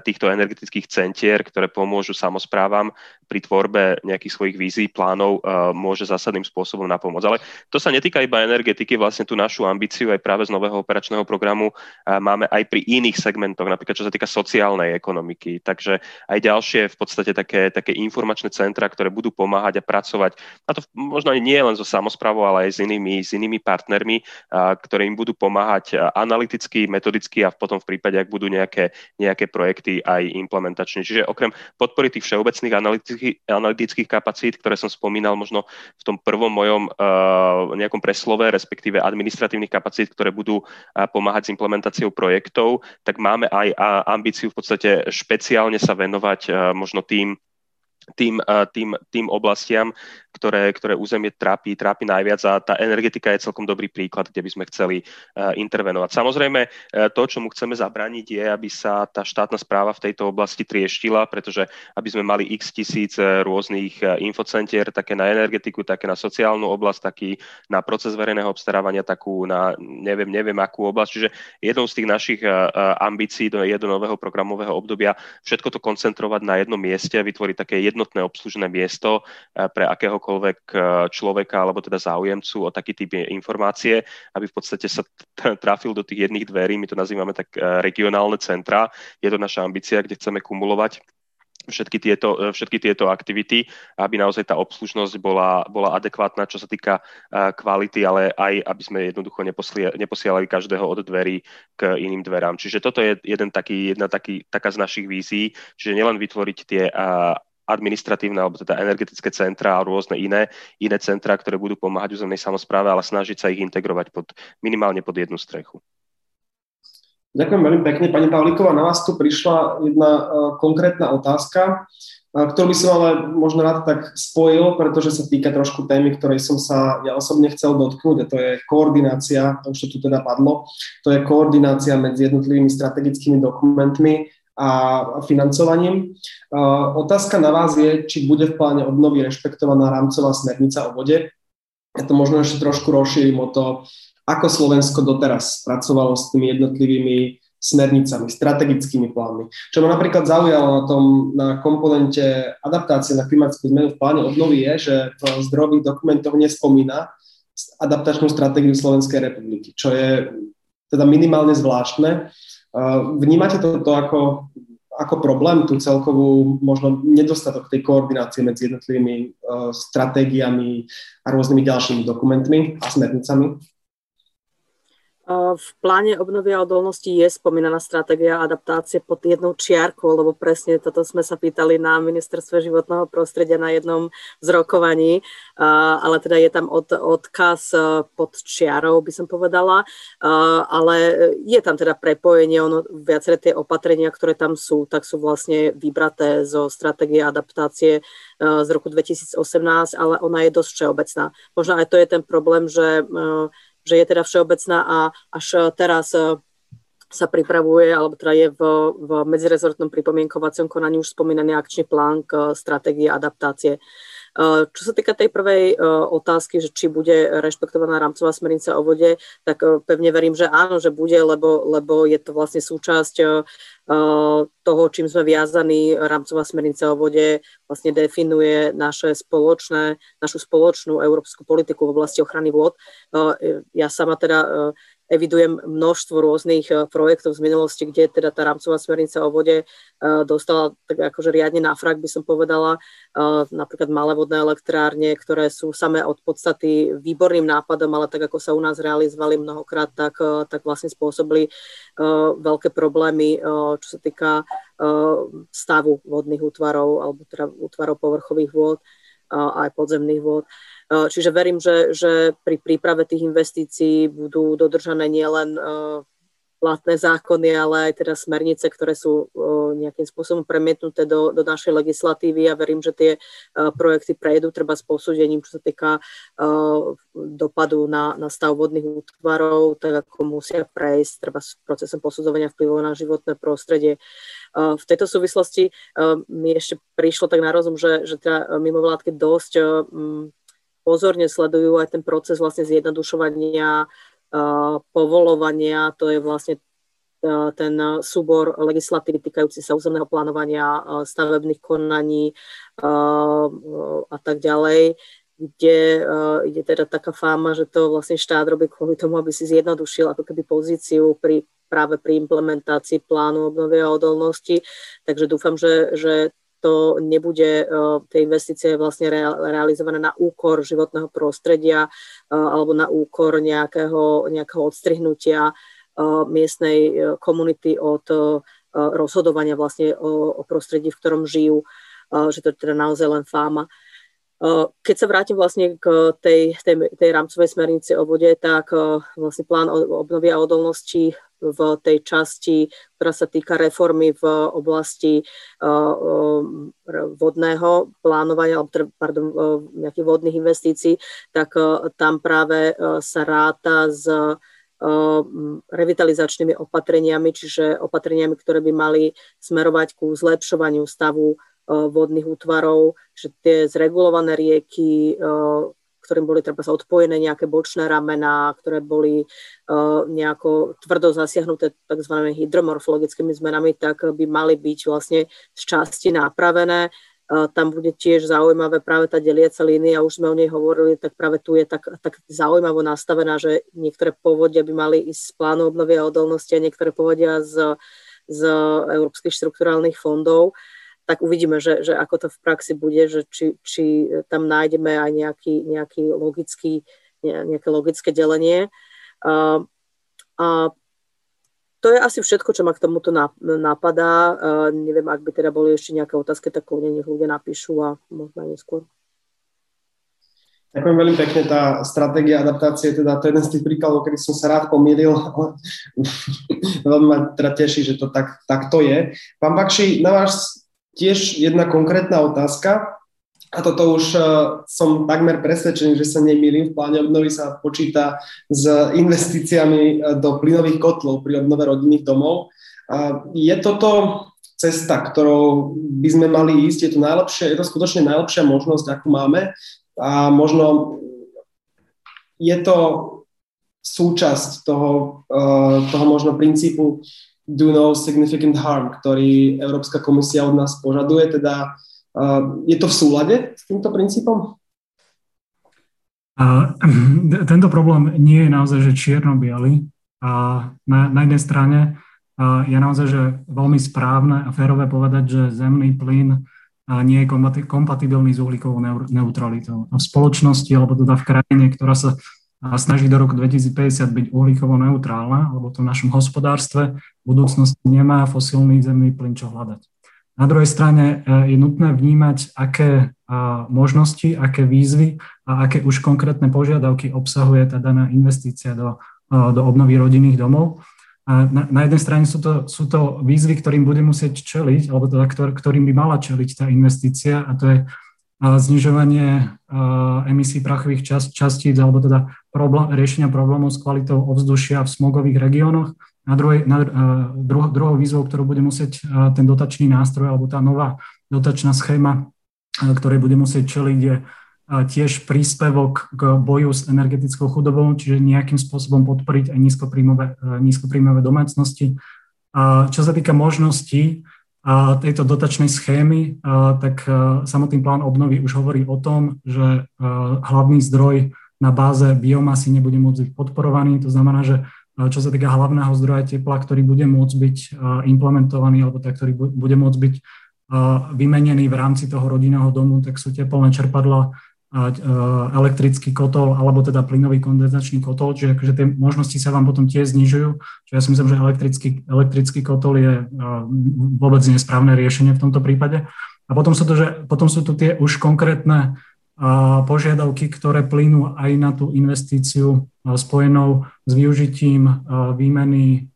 týchto energetických centier, ktoré pomôžu samozprávam pri tvorbe nejakých svojich vízií, plánov, môže zásadným spôsobom napomôcť. Ale to sa netýka iba energetiky, vlastne tú našu ambíciu aj práve z nového operačného programu máme aj pri iných segmentoch, napríklad čo sa týka sociálnej ekonomiky. Takže aj ďalšie v podstate také, také informačné centra, ktoré budú pomáhať a pracovať, a to možno nie len so samozprávou, ale aj s inými, s inými partnermi, ktoré im budú pomáhať analyticky, metodicky a potom v prípade, ak budú nejaké, nejaké projekty aj implementačne. Čiže okrem podpory tých všeobecných analytických, analytických kapacít, ktoré som spomínal možno v tom prvom mojom uh, nejakom preslove, respektíve administratívnych kapacít, ktoré budú pomáhať s implementáciou projektov, tak máme aj ambíciu v podstate špeciálne sa venovať možno tým tým, tým, tým oblastiam, ktoré, ktoré územie trápi, trápi najviac a tá energetika je celkom dobrý príklad, kde by sme chceli uh, intervenovať. Samozrejme, uh, to, čo mu chceme zabrániť, je, aby sa tá štátna správa v tejto oblasti trieštila, pretože aby sme mali x tisíc uh, rôznych infocentier, také na energetiku, také na sociálnu oblasť, taký na proces verejného obstarávania, takú na neviem, neviem akú oblasť. Čiže jednou z tých našich ambícií do jedného nového programového obdobia všetko to koncentrovať na jednom mieste, vytvoriť také jednotné obslužné miesto pre akého akéhokoľvek eh, človeka alebo teda záujemcu o taký typ informácie, aby v podstate sa trafil do tých jedných dverí, my to nazývame tak eh, regionálne centra. Je to naša ambícia, kde chceme kumulovať všetky tieto, eh, všetky tieto aktivity, aby naozaj tá obslužnosť bola, bola adekvátna, čo sa týka kvality, ale aj aby sme jednoducho neposielali každého od dverí k iným dverám. Čiže toto je jeden taký, jedna taký, taká z našich vízií, čiže nielen vytvoriť tie administratívne alebo teda energetické centra a rôzne iné, iné centra, ktoré budú pomáhať územnej samozpráve, ale snažiť sa ich integrovať pod, minimálne pod jednu strechu. Ďakujem veľmi pekne. Pani Pavlíková, na vás tu prišla jedna uh, konkrétna otázka, uh, ktorú by som ale možno rád tak spojil, pretože sa týka trošku témy, ktorej som sa ja osobne chcel dotknúť, a to je koordinácia, už to tu teda padlo, to je koordinácia medzi jednotlivými strategickými dokumentmi a financovaním. Uh, otázka na vás je, či bude v pláne obnovy rešpektovaná rámcová smernica o vode. Ja to možno ešte trošku rozšírim o to, ako Slovensko doteraz pracovalo s tými jednotlivými smernicami, strategickými plánmi. Čo ma napríklad zaujalo na tom na komponente adaptácie na klimatickú zmenu v pláne obnovy je, že v zdrojových dokumentoch nespomína adaptačnú stratégiu Slovenskej republiky, čo je teda minimálne zvláštne. Vnímate toto ako, ako problém, tú celkovú možno nedostatok tej koordinácie medzi jednotlivými stratégiami a rôznymi ďalšími dokumentmi a smernicami? V pláne obnovy a odolnosti je spomínaná stratégia adaptácie pod jednou čiarkou, lebo presne toto sme sa pýtali na ministerstve životného prostredia na jednom z rokovaní, ale teda je tam od, odkaz e, pod čiarou, by som povedala, ale je tam teda prepojenie, ono, viaceré tie opatrenia, ktoré tam sú, tak sú vlastne vybraté zo stratégie adaptácie e, z roku 2018, ale ona je dosť všeobecná. Možno aj to je ten problém, že e, že je teda všeobecná a až teraz e, sa pripravuje, alebo teda je v, v medzirezortnom pripomienkovacom konaní už spomínaný akčný plán k stratégii adaptácie. Eh, čo sa týka tej prvej eh, otázky, že či bude rešpektovaná rámcová smernica o vode, tak eh, pevne verím, že áno, že bude, lebo, lebo je to vlastne súčasť toho, čím sme viazaní. Rámcová smernica o vode vlastne definuje naše spoločné, našu spoločnú európsku politiku v oblasti ochrany vôd. Ja sama teda evidujem množstvo rôznych eh, projektov z minulosti, kde teda tá rámcová smernica o vode eh, dostala tak akože riadne na frak, by som povedala. Eh, napríklad malé vodné elektrárne, ktoré sú samé od podstaty výborným nápadom, ale tak ako sa u nás realizovali mnohokrát, tak, tak vlastne spôsobili veľké problémy, čo sa týka stavu vodných útvarov alebo teda útvarov povrchových vôd aj podzemných vôd. Eh, čiže verím, že, že pri príprave tých investícií budú dodržané nielen eh, platné zákony, ale aj teda smernice, ktoré sú nejakým spôsobom premietnuté do, do našej legislatívy a verím, že tie projekty prejdú treba s posúdením, čo sa týka dopadu na, na stav vodných útvarov, tak ako musia prejsť treba s procesom posudzovania vplyvov na životné prostredie. V tejto súvislosti mi ešte prišlo tak na rozum, že, že teda mimovládky dosť pozorne sledujú aj ten proces vlastne zjednodušovania povolovania, to je vlastne ten súbor legislatívy týkajúci sa územného plánovania, stavebných konaní a tak ďalej, kde ide teda taká fáma, že to vlastne štát robí kvôli tomu, aby si zjednodušil ako keby pozíciu pri, práve pri implementácii plánu obnovy a odolnosti. Takže dúfam, že, že to nebude e, tie investície vlastne realizované na úkor životného prostredia e, alebo na úkor nejakého, nejakého odstrihnutia e, miestnej komunity od rozhodovania vlastne o, o prostredí, v ktorom žijú, že to je teda naozaj len fáma. Keď sa vrátim vlastne k tej, tej, tej rámcovej smernici o vode, tak vlastne plán obnovy a odolnosti v tej časti, ktorá sa týka reformy v oblasti vodného plánovania, alebo teda, pardon, nejakých vodných investícií, tak tam práve sa ráta s revitalizačnými opatreniami, čiže opatreniami, ktoré by mali smerovať ku zlepšovaniu stavu vodných útvarov, že tie zregulované rieky, eh, ktorým boli treba sa odpojené nejaké bočné ramená, ktoré boli eh, nejako tvrdo zasiahnuté tzv. hydromorfologickými zmenami, tak by mali byť vlastne z časti napravené. Tam bude tiež zaujímavé práve tá deliaca línia, už sme o nej hovorili, tak práve tu je tak, tak zaujímavo nastavená, že niektoré povodia by mali ísť z plánu obnovy a odolnosti a niektoré povodia z, z európskych štrukturálnych fondov. Uh, tak uvidíme, že, že ako to v praxi bude, že či, či tam nájdeme aj nejaký, nejaký logický, nejaké logické delenie. A, a to je asi všetko, čo ma k tomuto napadá. Neviem, ak by teda boli ešte nejaké otázky, tak kľudne nech ľudia napíšu a možno aj neskôr. Ďakujem veľmi pekne. Tá stratégia adaptácie, teda to je jeden z tých príkladov, kedy som sa rád pomýlil. veľmi ma teda teší, že to tak, tak to je. Pán Bakši, na vás tiež jedna konkrétna otázka. A toto už uh, som takmer presvedčený, že sa nemýlim. V pláne obnovy sa počíta s investíciami e, do plynových kotlov pri obnove rodinných domov. Je toto cesta, ktorou by sme mali ísť? Je to, najlepšie, je to skutočne najlepšia možnosť, akú máme a možno je to súčasť toho, uh, toho možno princípu do no significant harm, ktorý Európska komisia od nás požaduje. Teda je to v súlade s týmto princípom? A, tento problém nie je naozaj že čierno-biely. A na, na jednej strane a je naozaj že veľmi správne a férové povedať, že zemný plyn nie je kompatibilný s uhlíkovou neutralitou. A v spoločnosti, alebo teda v krajine, ktorá sa snaží do roku 2050 byť uhlíkovo neutrálna, alebo to v našom hospodárstve v budúcnosti nemá fosilný zemný plyn čo hľadať. Na druhej strane e, je nutné vnímať, aké možnosti, aké výzvy a aké už konkrétne požiadavky obsahuje tá daná investícia do, do obnovy rodinných domov a na, na jednej strane sú to, sú to výzvy, ktorým bude musieť čeliť, alebo teda ktor, ktorým by mala čeliť tá investícia a to je znižovanie emisí prachových čas, častíc alebo teda problém, riešenia problémov s kvalitou ovzdušia v smogových regiónoch. Na druhej, na, druho, druhou výzvou, ktorú bude musieť ten dotačný nástroj alebo tá nová dotačná schéma, ktorej bude musieť čeliť, je tiež príspevok k boju s energetickou chudobou, čiže nejakým spôsobom podporiť aj nízkopríjmové, nízkopríjmové domácnosti. A čo sa týka možností tejto dotačnej schémy, tak samotný plán obnovy už hovorí o tom, že hlavný zdroj na báze biomasy nebude môcť byť podporovaný. To znamená, že čo sa týka hlavného zdroja tepla, ktorý bude môcť byť implementovaný, alebo tak, ktorý bude môcť byť vymenený v rámci toho rodinného domu, tak sú teplné čerpadla elektrický kotol alebo teda plynový kondenzačný kotol, čiže akože tie možnosti sa vám potom tiež znižujú. Čiže ja si myslím, že elektrický, elektrický kotol je vôbec nesprávne riešenie v tomto prípade. A potom sú, to, že, potom sú tu tie už konkrétne požiadavky, ktoré plynú aj na tú investíciu spojenou s využitím výmeny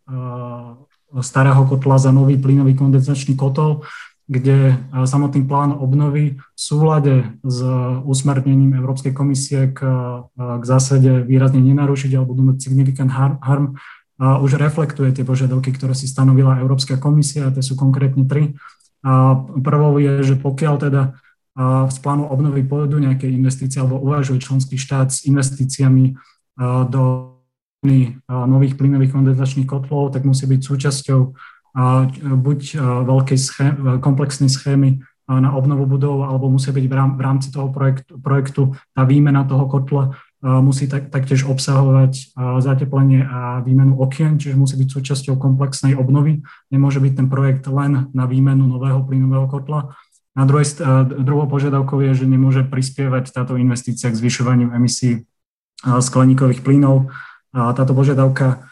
starého kotla za nový plynový kondenzačný kotol kde samotný plán obnovy v súlade s usmernením Európskej komisie k, k zásade výrazne nenarušiť alebo do significant harm, harm už reflektuje tie požiadavky, ktoré si stanovila Európska komisia, a tie sú konkrétne tri. A prvou je, že pokiaľ teda z plánu obnovy pôjdu nejaké investície alebo uvažuje členský štát s investíciami do nových plynových kondenzačných kotlov, tak musí byť súčasťou buď veľkej schém, komplexnej schémy na obnovu budov, alebo musí byť v rámci toho projektu, projektu tá výmena toho kotla musí tak, taktiež obsahovať zateplenie a výmenu okien, čiže musí byť súčasťou komplexnej obnovy. Nemôže byť ten projekt len na výmenu nového plynového kotla. Na druhej, druhou požiadavkou je, že nemôže prispievať táto investícia k zvyšovaniu emisí skleníkových plynov. Táto požiadavka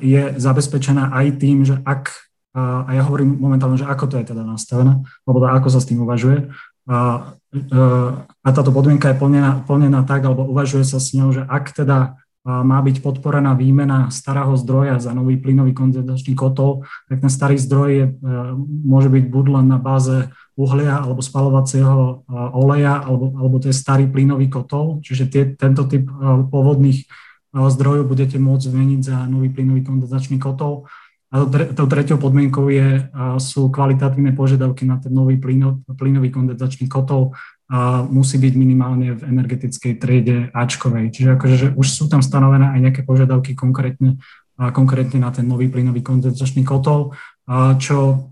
je zabezpečená aj tým, že ak, a ja hovorím momentálne, že ako to je teda nastavené, alebo teda ako sa s tým uvažuje, a, a táto podmienka je plnená, plnená tak, alebo uvažuje sa s ňou, že ak teda má byť podporená výmena starého zdroja za nový plynový kondenzačný kotol, tak ten starý zdroj je, môže byť buď len na báze uhlia alebo spalovacieho oleja, alebo, alebo to je starý plynový kotol, čiže tie, tento typ pôvodných zdrojov budete môcť zmeniť za nový plynový kondenzačný kotol. A tou treťou podmienkou je, sú kvalitatívne požiadavky na ten nový plynový kondenzačný kotol a musí byť minimálne v energetickej triede Ačkovej. Čiže akože, že už sú tam stanovené aj nejaké požiadavky konkrétne, konkrétne na ten nový plynový kondenzačný kotol, čo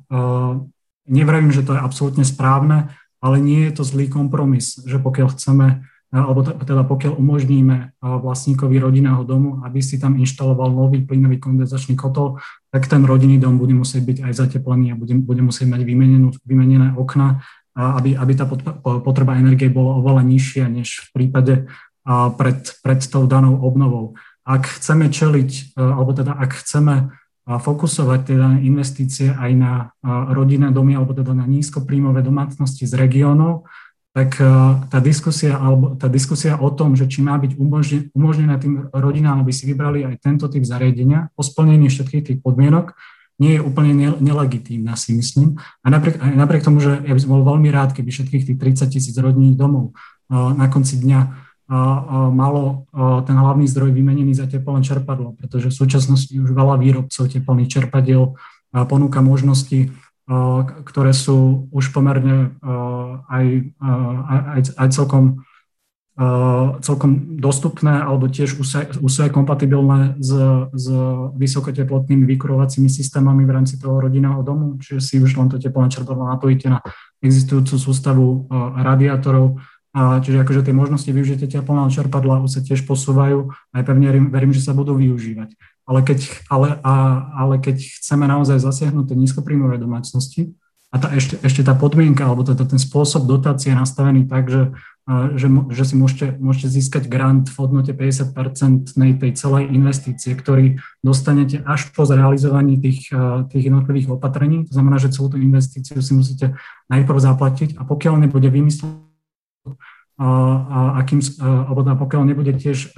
nevravím, že to je absolútne správne, ale nie je to zlý kompromis, že pokiaľ chceme alebo teda pokiaľ umožníme vlastníkovi rodinného domu, aby si tam inštaloval nový plynový kondenzačný kotol, tak ten rodinný dom bude musieť byť aj zateplený a bude, bude musieť mať vymenenú, vymenené okna, aby, aby tá potreba energie bola oveľa nižšia než v prípade pred, pred tou danou obnovou. Ak chceme čeliť, alebo teda ak chceme fokusovať teda investície aj na rodinné domy alebo teda na nízkopríjmové domácnosti z regiónov, tak tá diskusia, alebo tá diskusia o tom, že či má byť umožnené tým rodinám, aby si vybrali aj tento typ zariadenia po splnení všetkých tých podmienok, nie je úplne nelegitímna, si myslím. A napriek, aj napriek tomu, že ja by som bol veľmi rád, keby všetkých tých 30 tisíc rodinných domov na konci dňa malo ten hlavný zdroj vymenený za teplné čerpadlo, pretože v súčasnosti už veľa výrobcov teplných čerpadiel ponúka možnosti, ktoré sú už pomerne aj, aj, aj celkom celkom dostupné alebo tiež už sú aj kompatibilné s, s vysokoteplotnými vykurovacími systémami v rámci toho rodinného domu, čiže si už len to teplné čerpadlo napojíte na existujúcu sústavu radiátorov, čiže akože tie možnosti využitia teplného čerpadla sa tiež posúvajú a aj pevne verím, že sa budú využívať. Ale keď, ale, a, ale keď chceme naozaj zasiahnuť tie nízkopríjmové domácnosti, a tá, ešte, ešte tá podmienka, alebo teda ten spôsob dotácie je nastavený tak, že že, že si môžete, môžete získať grant v hodnote 50% tej celej investície, ktorý dostanete až po zrealizovaní tých, tých jednotlivých opatrení. To znamená, že celú tú investíciu si musíte najprv zaplatiť a pokiaľ nebude vymyslený a akým, alebo teda pokiaľ nebude tiež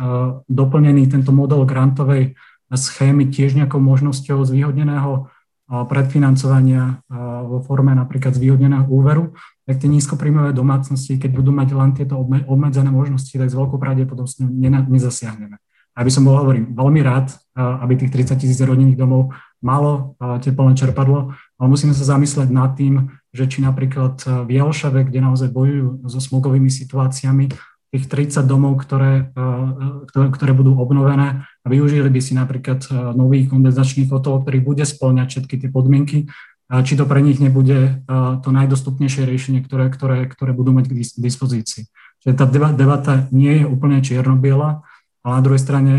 doplnený tento model grantovej schémy tiež nejakou možnosťou zvýhodneného predfinancovania vo forme napríklad zvýhodneného úveru, tak tie nízkopríjmové domácnosti, keď budú mať len tieto obmedzené možnosti, tak s veľkou pravdepodobnosťou nezasiahneme. Aby som bol, hovorím, veľmi rád, aby tých 30 tisíc rodinných domov malo teplné čerpadlo, ale musíme sa zamyslieť nad tým, že či napríklad v Jelšave, kde naozaj bojujú so smogovými situáciami, tých 30 domov, ktoré, ktoré, ktoré budú obnovené a využili by si napríklad nový kondenzačný kotol, ktorý bude splňať všetky tie podmienky, či to pre nich nebude to najdostupnejšie riešenie, ktoré, ktoré, ktoré budú mať k dispozícii. Čiže tá debata nie je úplne čierno-biela, ale na druhej strane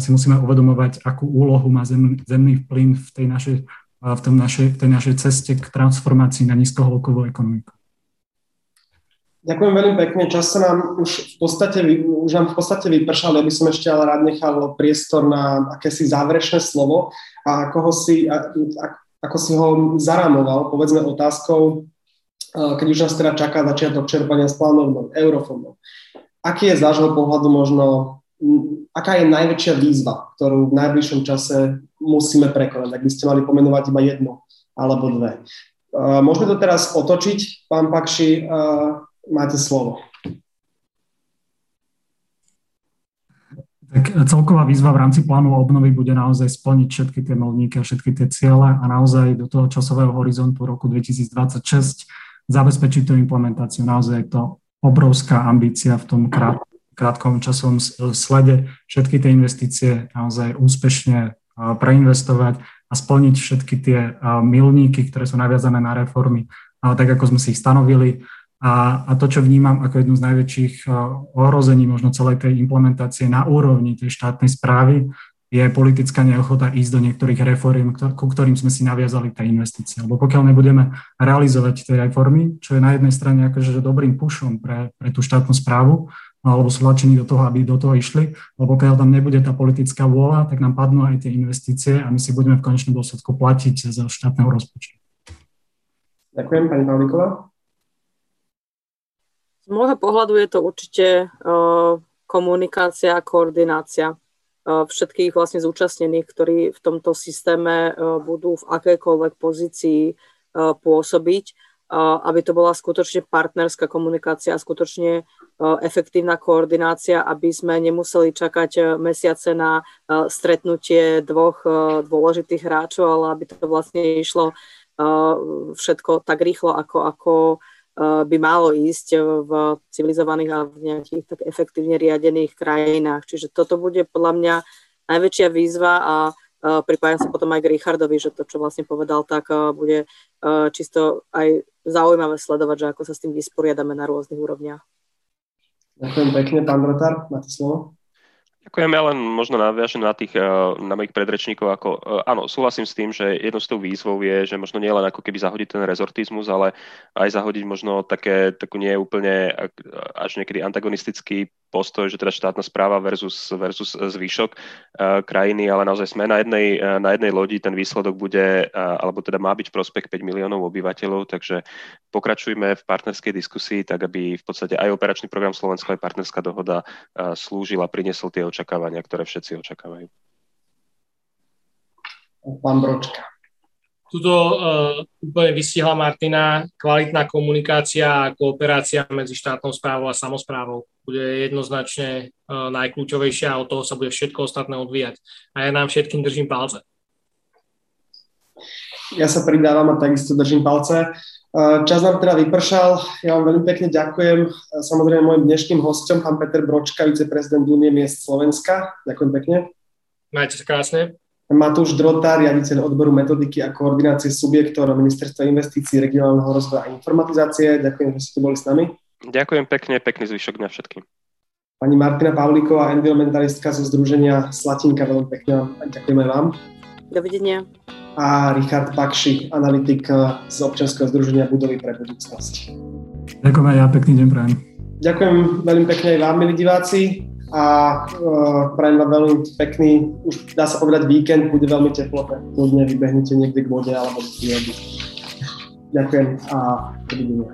si musíme uvedomovať, akú úlohu má zemný, zemný plyn v tej našej, v, tom našej, v tej našej ceste k transformácii na nízkohĺkovú ekonomiku. Ďakujem veľmi pekne. Čas sa nám už v podstate, už nám v podstate vypršal. Ja by som ešte ale rád nechal priestor na akési záverečné slovo a ako ho si, ako si ho zarámoval, povedzme otázkou, keď už nás teda čaká začiatok čerpania z plánov eurofondov. Aký je z vášho pohľadu možno, aká je najväčšia výzva, ktorú v najbližšom čase musíme prekonať, ak by ste mali pomenovať iba jednu alebo dve. Môžeme to teraz otočiť, pán Pakši, máte slovo. Tak celková výzva v rámci plánu obnovy bude naozaj splniť všetky tie milníky a všetky tie ciele a naozaj do toho časového horizontu roku 2026 zabezpečiť tú implementáciu. Naozaj je to obrovská ambícia v tom krát, krátkom časovom slede všetky tie investície naozaj úspešne preinvestovať a splniť všetky tie milníky, ktoré sú naviazané na reformy, tak ako sme si ich stanovili a, a to, čo vnímam ako jednu z najväčších ohrození možno celej tej implementácie na úrovni tej štátnej správy, je politická neochota ísť do niektorých reform, ku ktorým sme si naviazali tie investície. Lebo pokiaľ nebudeme realizovať tie reformy, čo je na jednej strane akože dobrým pušom pre, pre tú štátnu správu, alebo sú lačení do toho, aby do toho išli, lebo pokiaľ tam nebude tá politická vôľa, tak nám padnú aj tie investície a my si budeme v konečnom dôsledku platiť zo štátneho rozpočtu. Ďakujem, pani Pavlíková. Z môjho pohľadu je to určite komunikácia a koordinácia všetkých vlastne zúčastnených, ktorí v tomto systéme budú v akejkoľvek pozícii pôsobiť, aby to bola skutočne partnerská komunikácia skutočne efektívna koordinácia, aby sme nemuseli čakať mesiace na stretnutie dvoch dôležitých hráčov, ale aby to vlastne išlo všetko tak rýchlo, ako, ako by malo ísť v civilizovaných a v nejakých tak efektívne riadených krajinách. Čiže toto bude podľa mňa najväčšia výzva a pripájam sa potom aj k Richardovi, že to, čo vlastne povedal, tak bude čisto aj zaujímavé sledovať, že ako sa s tým vysporiadame na rôznych úrovniach. Ďakujem pekne, pán Rotár, máte slovo. Ďakujem, ja len možno naviažem na tých, na mojich predrečníkov, ako, áno, súhlasím s tým, že jednou z tou výzvou je, že možno nie len ako keby zahodiť ten rezortizmus, ale aj zahodiť možno také, takú nie úplne až niekedy antagonistický postoj, že teda štátna správa versus, versus zvyšok krajiny, ale naozaj sme na jednej, na jednej lodi, ten výsledok bude, alebo teda má byť prospech 5 miliónov obyvateľov, takže pokračujme v partnerskej diskusii, tak aby v podstate aj operačný program Slovensko, aj partnerská dohoda slúžila, priniesol tie očakávania, ktoré všetci očakávajú. Pán Bročka. Tuto uh, úplne vystihla Martina kvalitná komunikácia a kooperácia medzi štátnou správou a samozprávou. Bude jednoznačne uh, najkľúčovejšia a od toho sa bude všetko ostatné odvíjať. A ja nám všetkým držím palce. Ja sa pridávam a takisto držím palce. Uh, čas nám teda vypršal. Ja vám veľmi pekne ďakujem. Samozrejme môjim dnešným hostom, pán Peter Bročka, viceprezident Únie miest Slovenska. Ďakujem pekne. Majte sa krásne. Matúš Drota, riaditeľ odboru metodiky a koordinácie subjektov na Ministerstva investícií, regionálneho rozvoja a informatizácie. Ďakujem, že ste boli s nami. Ďakujem pekne, pekný zvyšok dňa všetkým. Pani Martina Pavlíková, environmentalistka zo Združenia Slatinka, veľmi pekne vám ďakujeme vám. Dovidenia. A Richard Pakši, analytik z občianského združenia Budovy pre budúcnosť. Ďakujem aj ja, pekný deň prajem. Ďakujem veľmi pekne aj vám, milí diváci a uh, prajem vám veľmi pekný, už dá sa povedať víkend, bude veľmi teplo, tak kľudne vybehnete niekde k vode alebo do Ďakujem a dovidenia.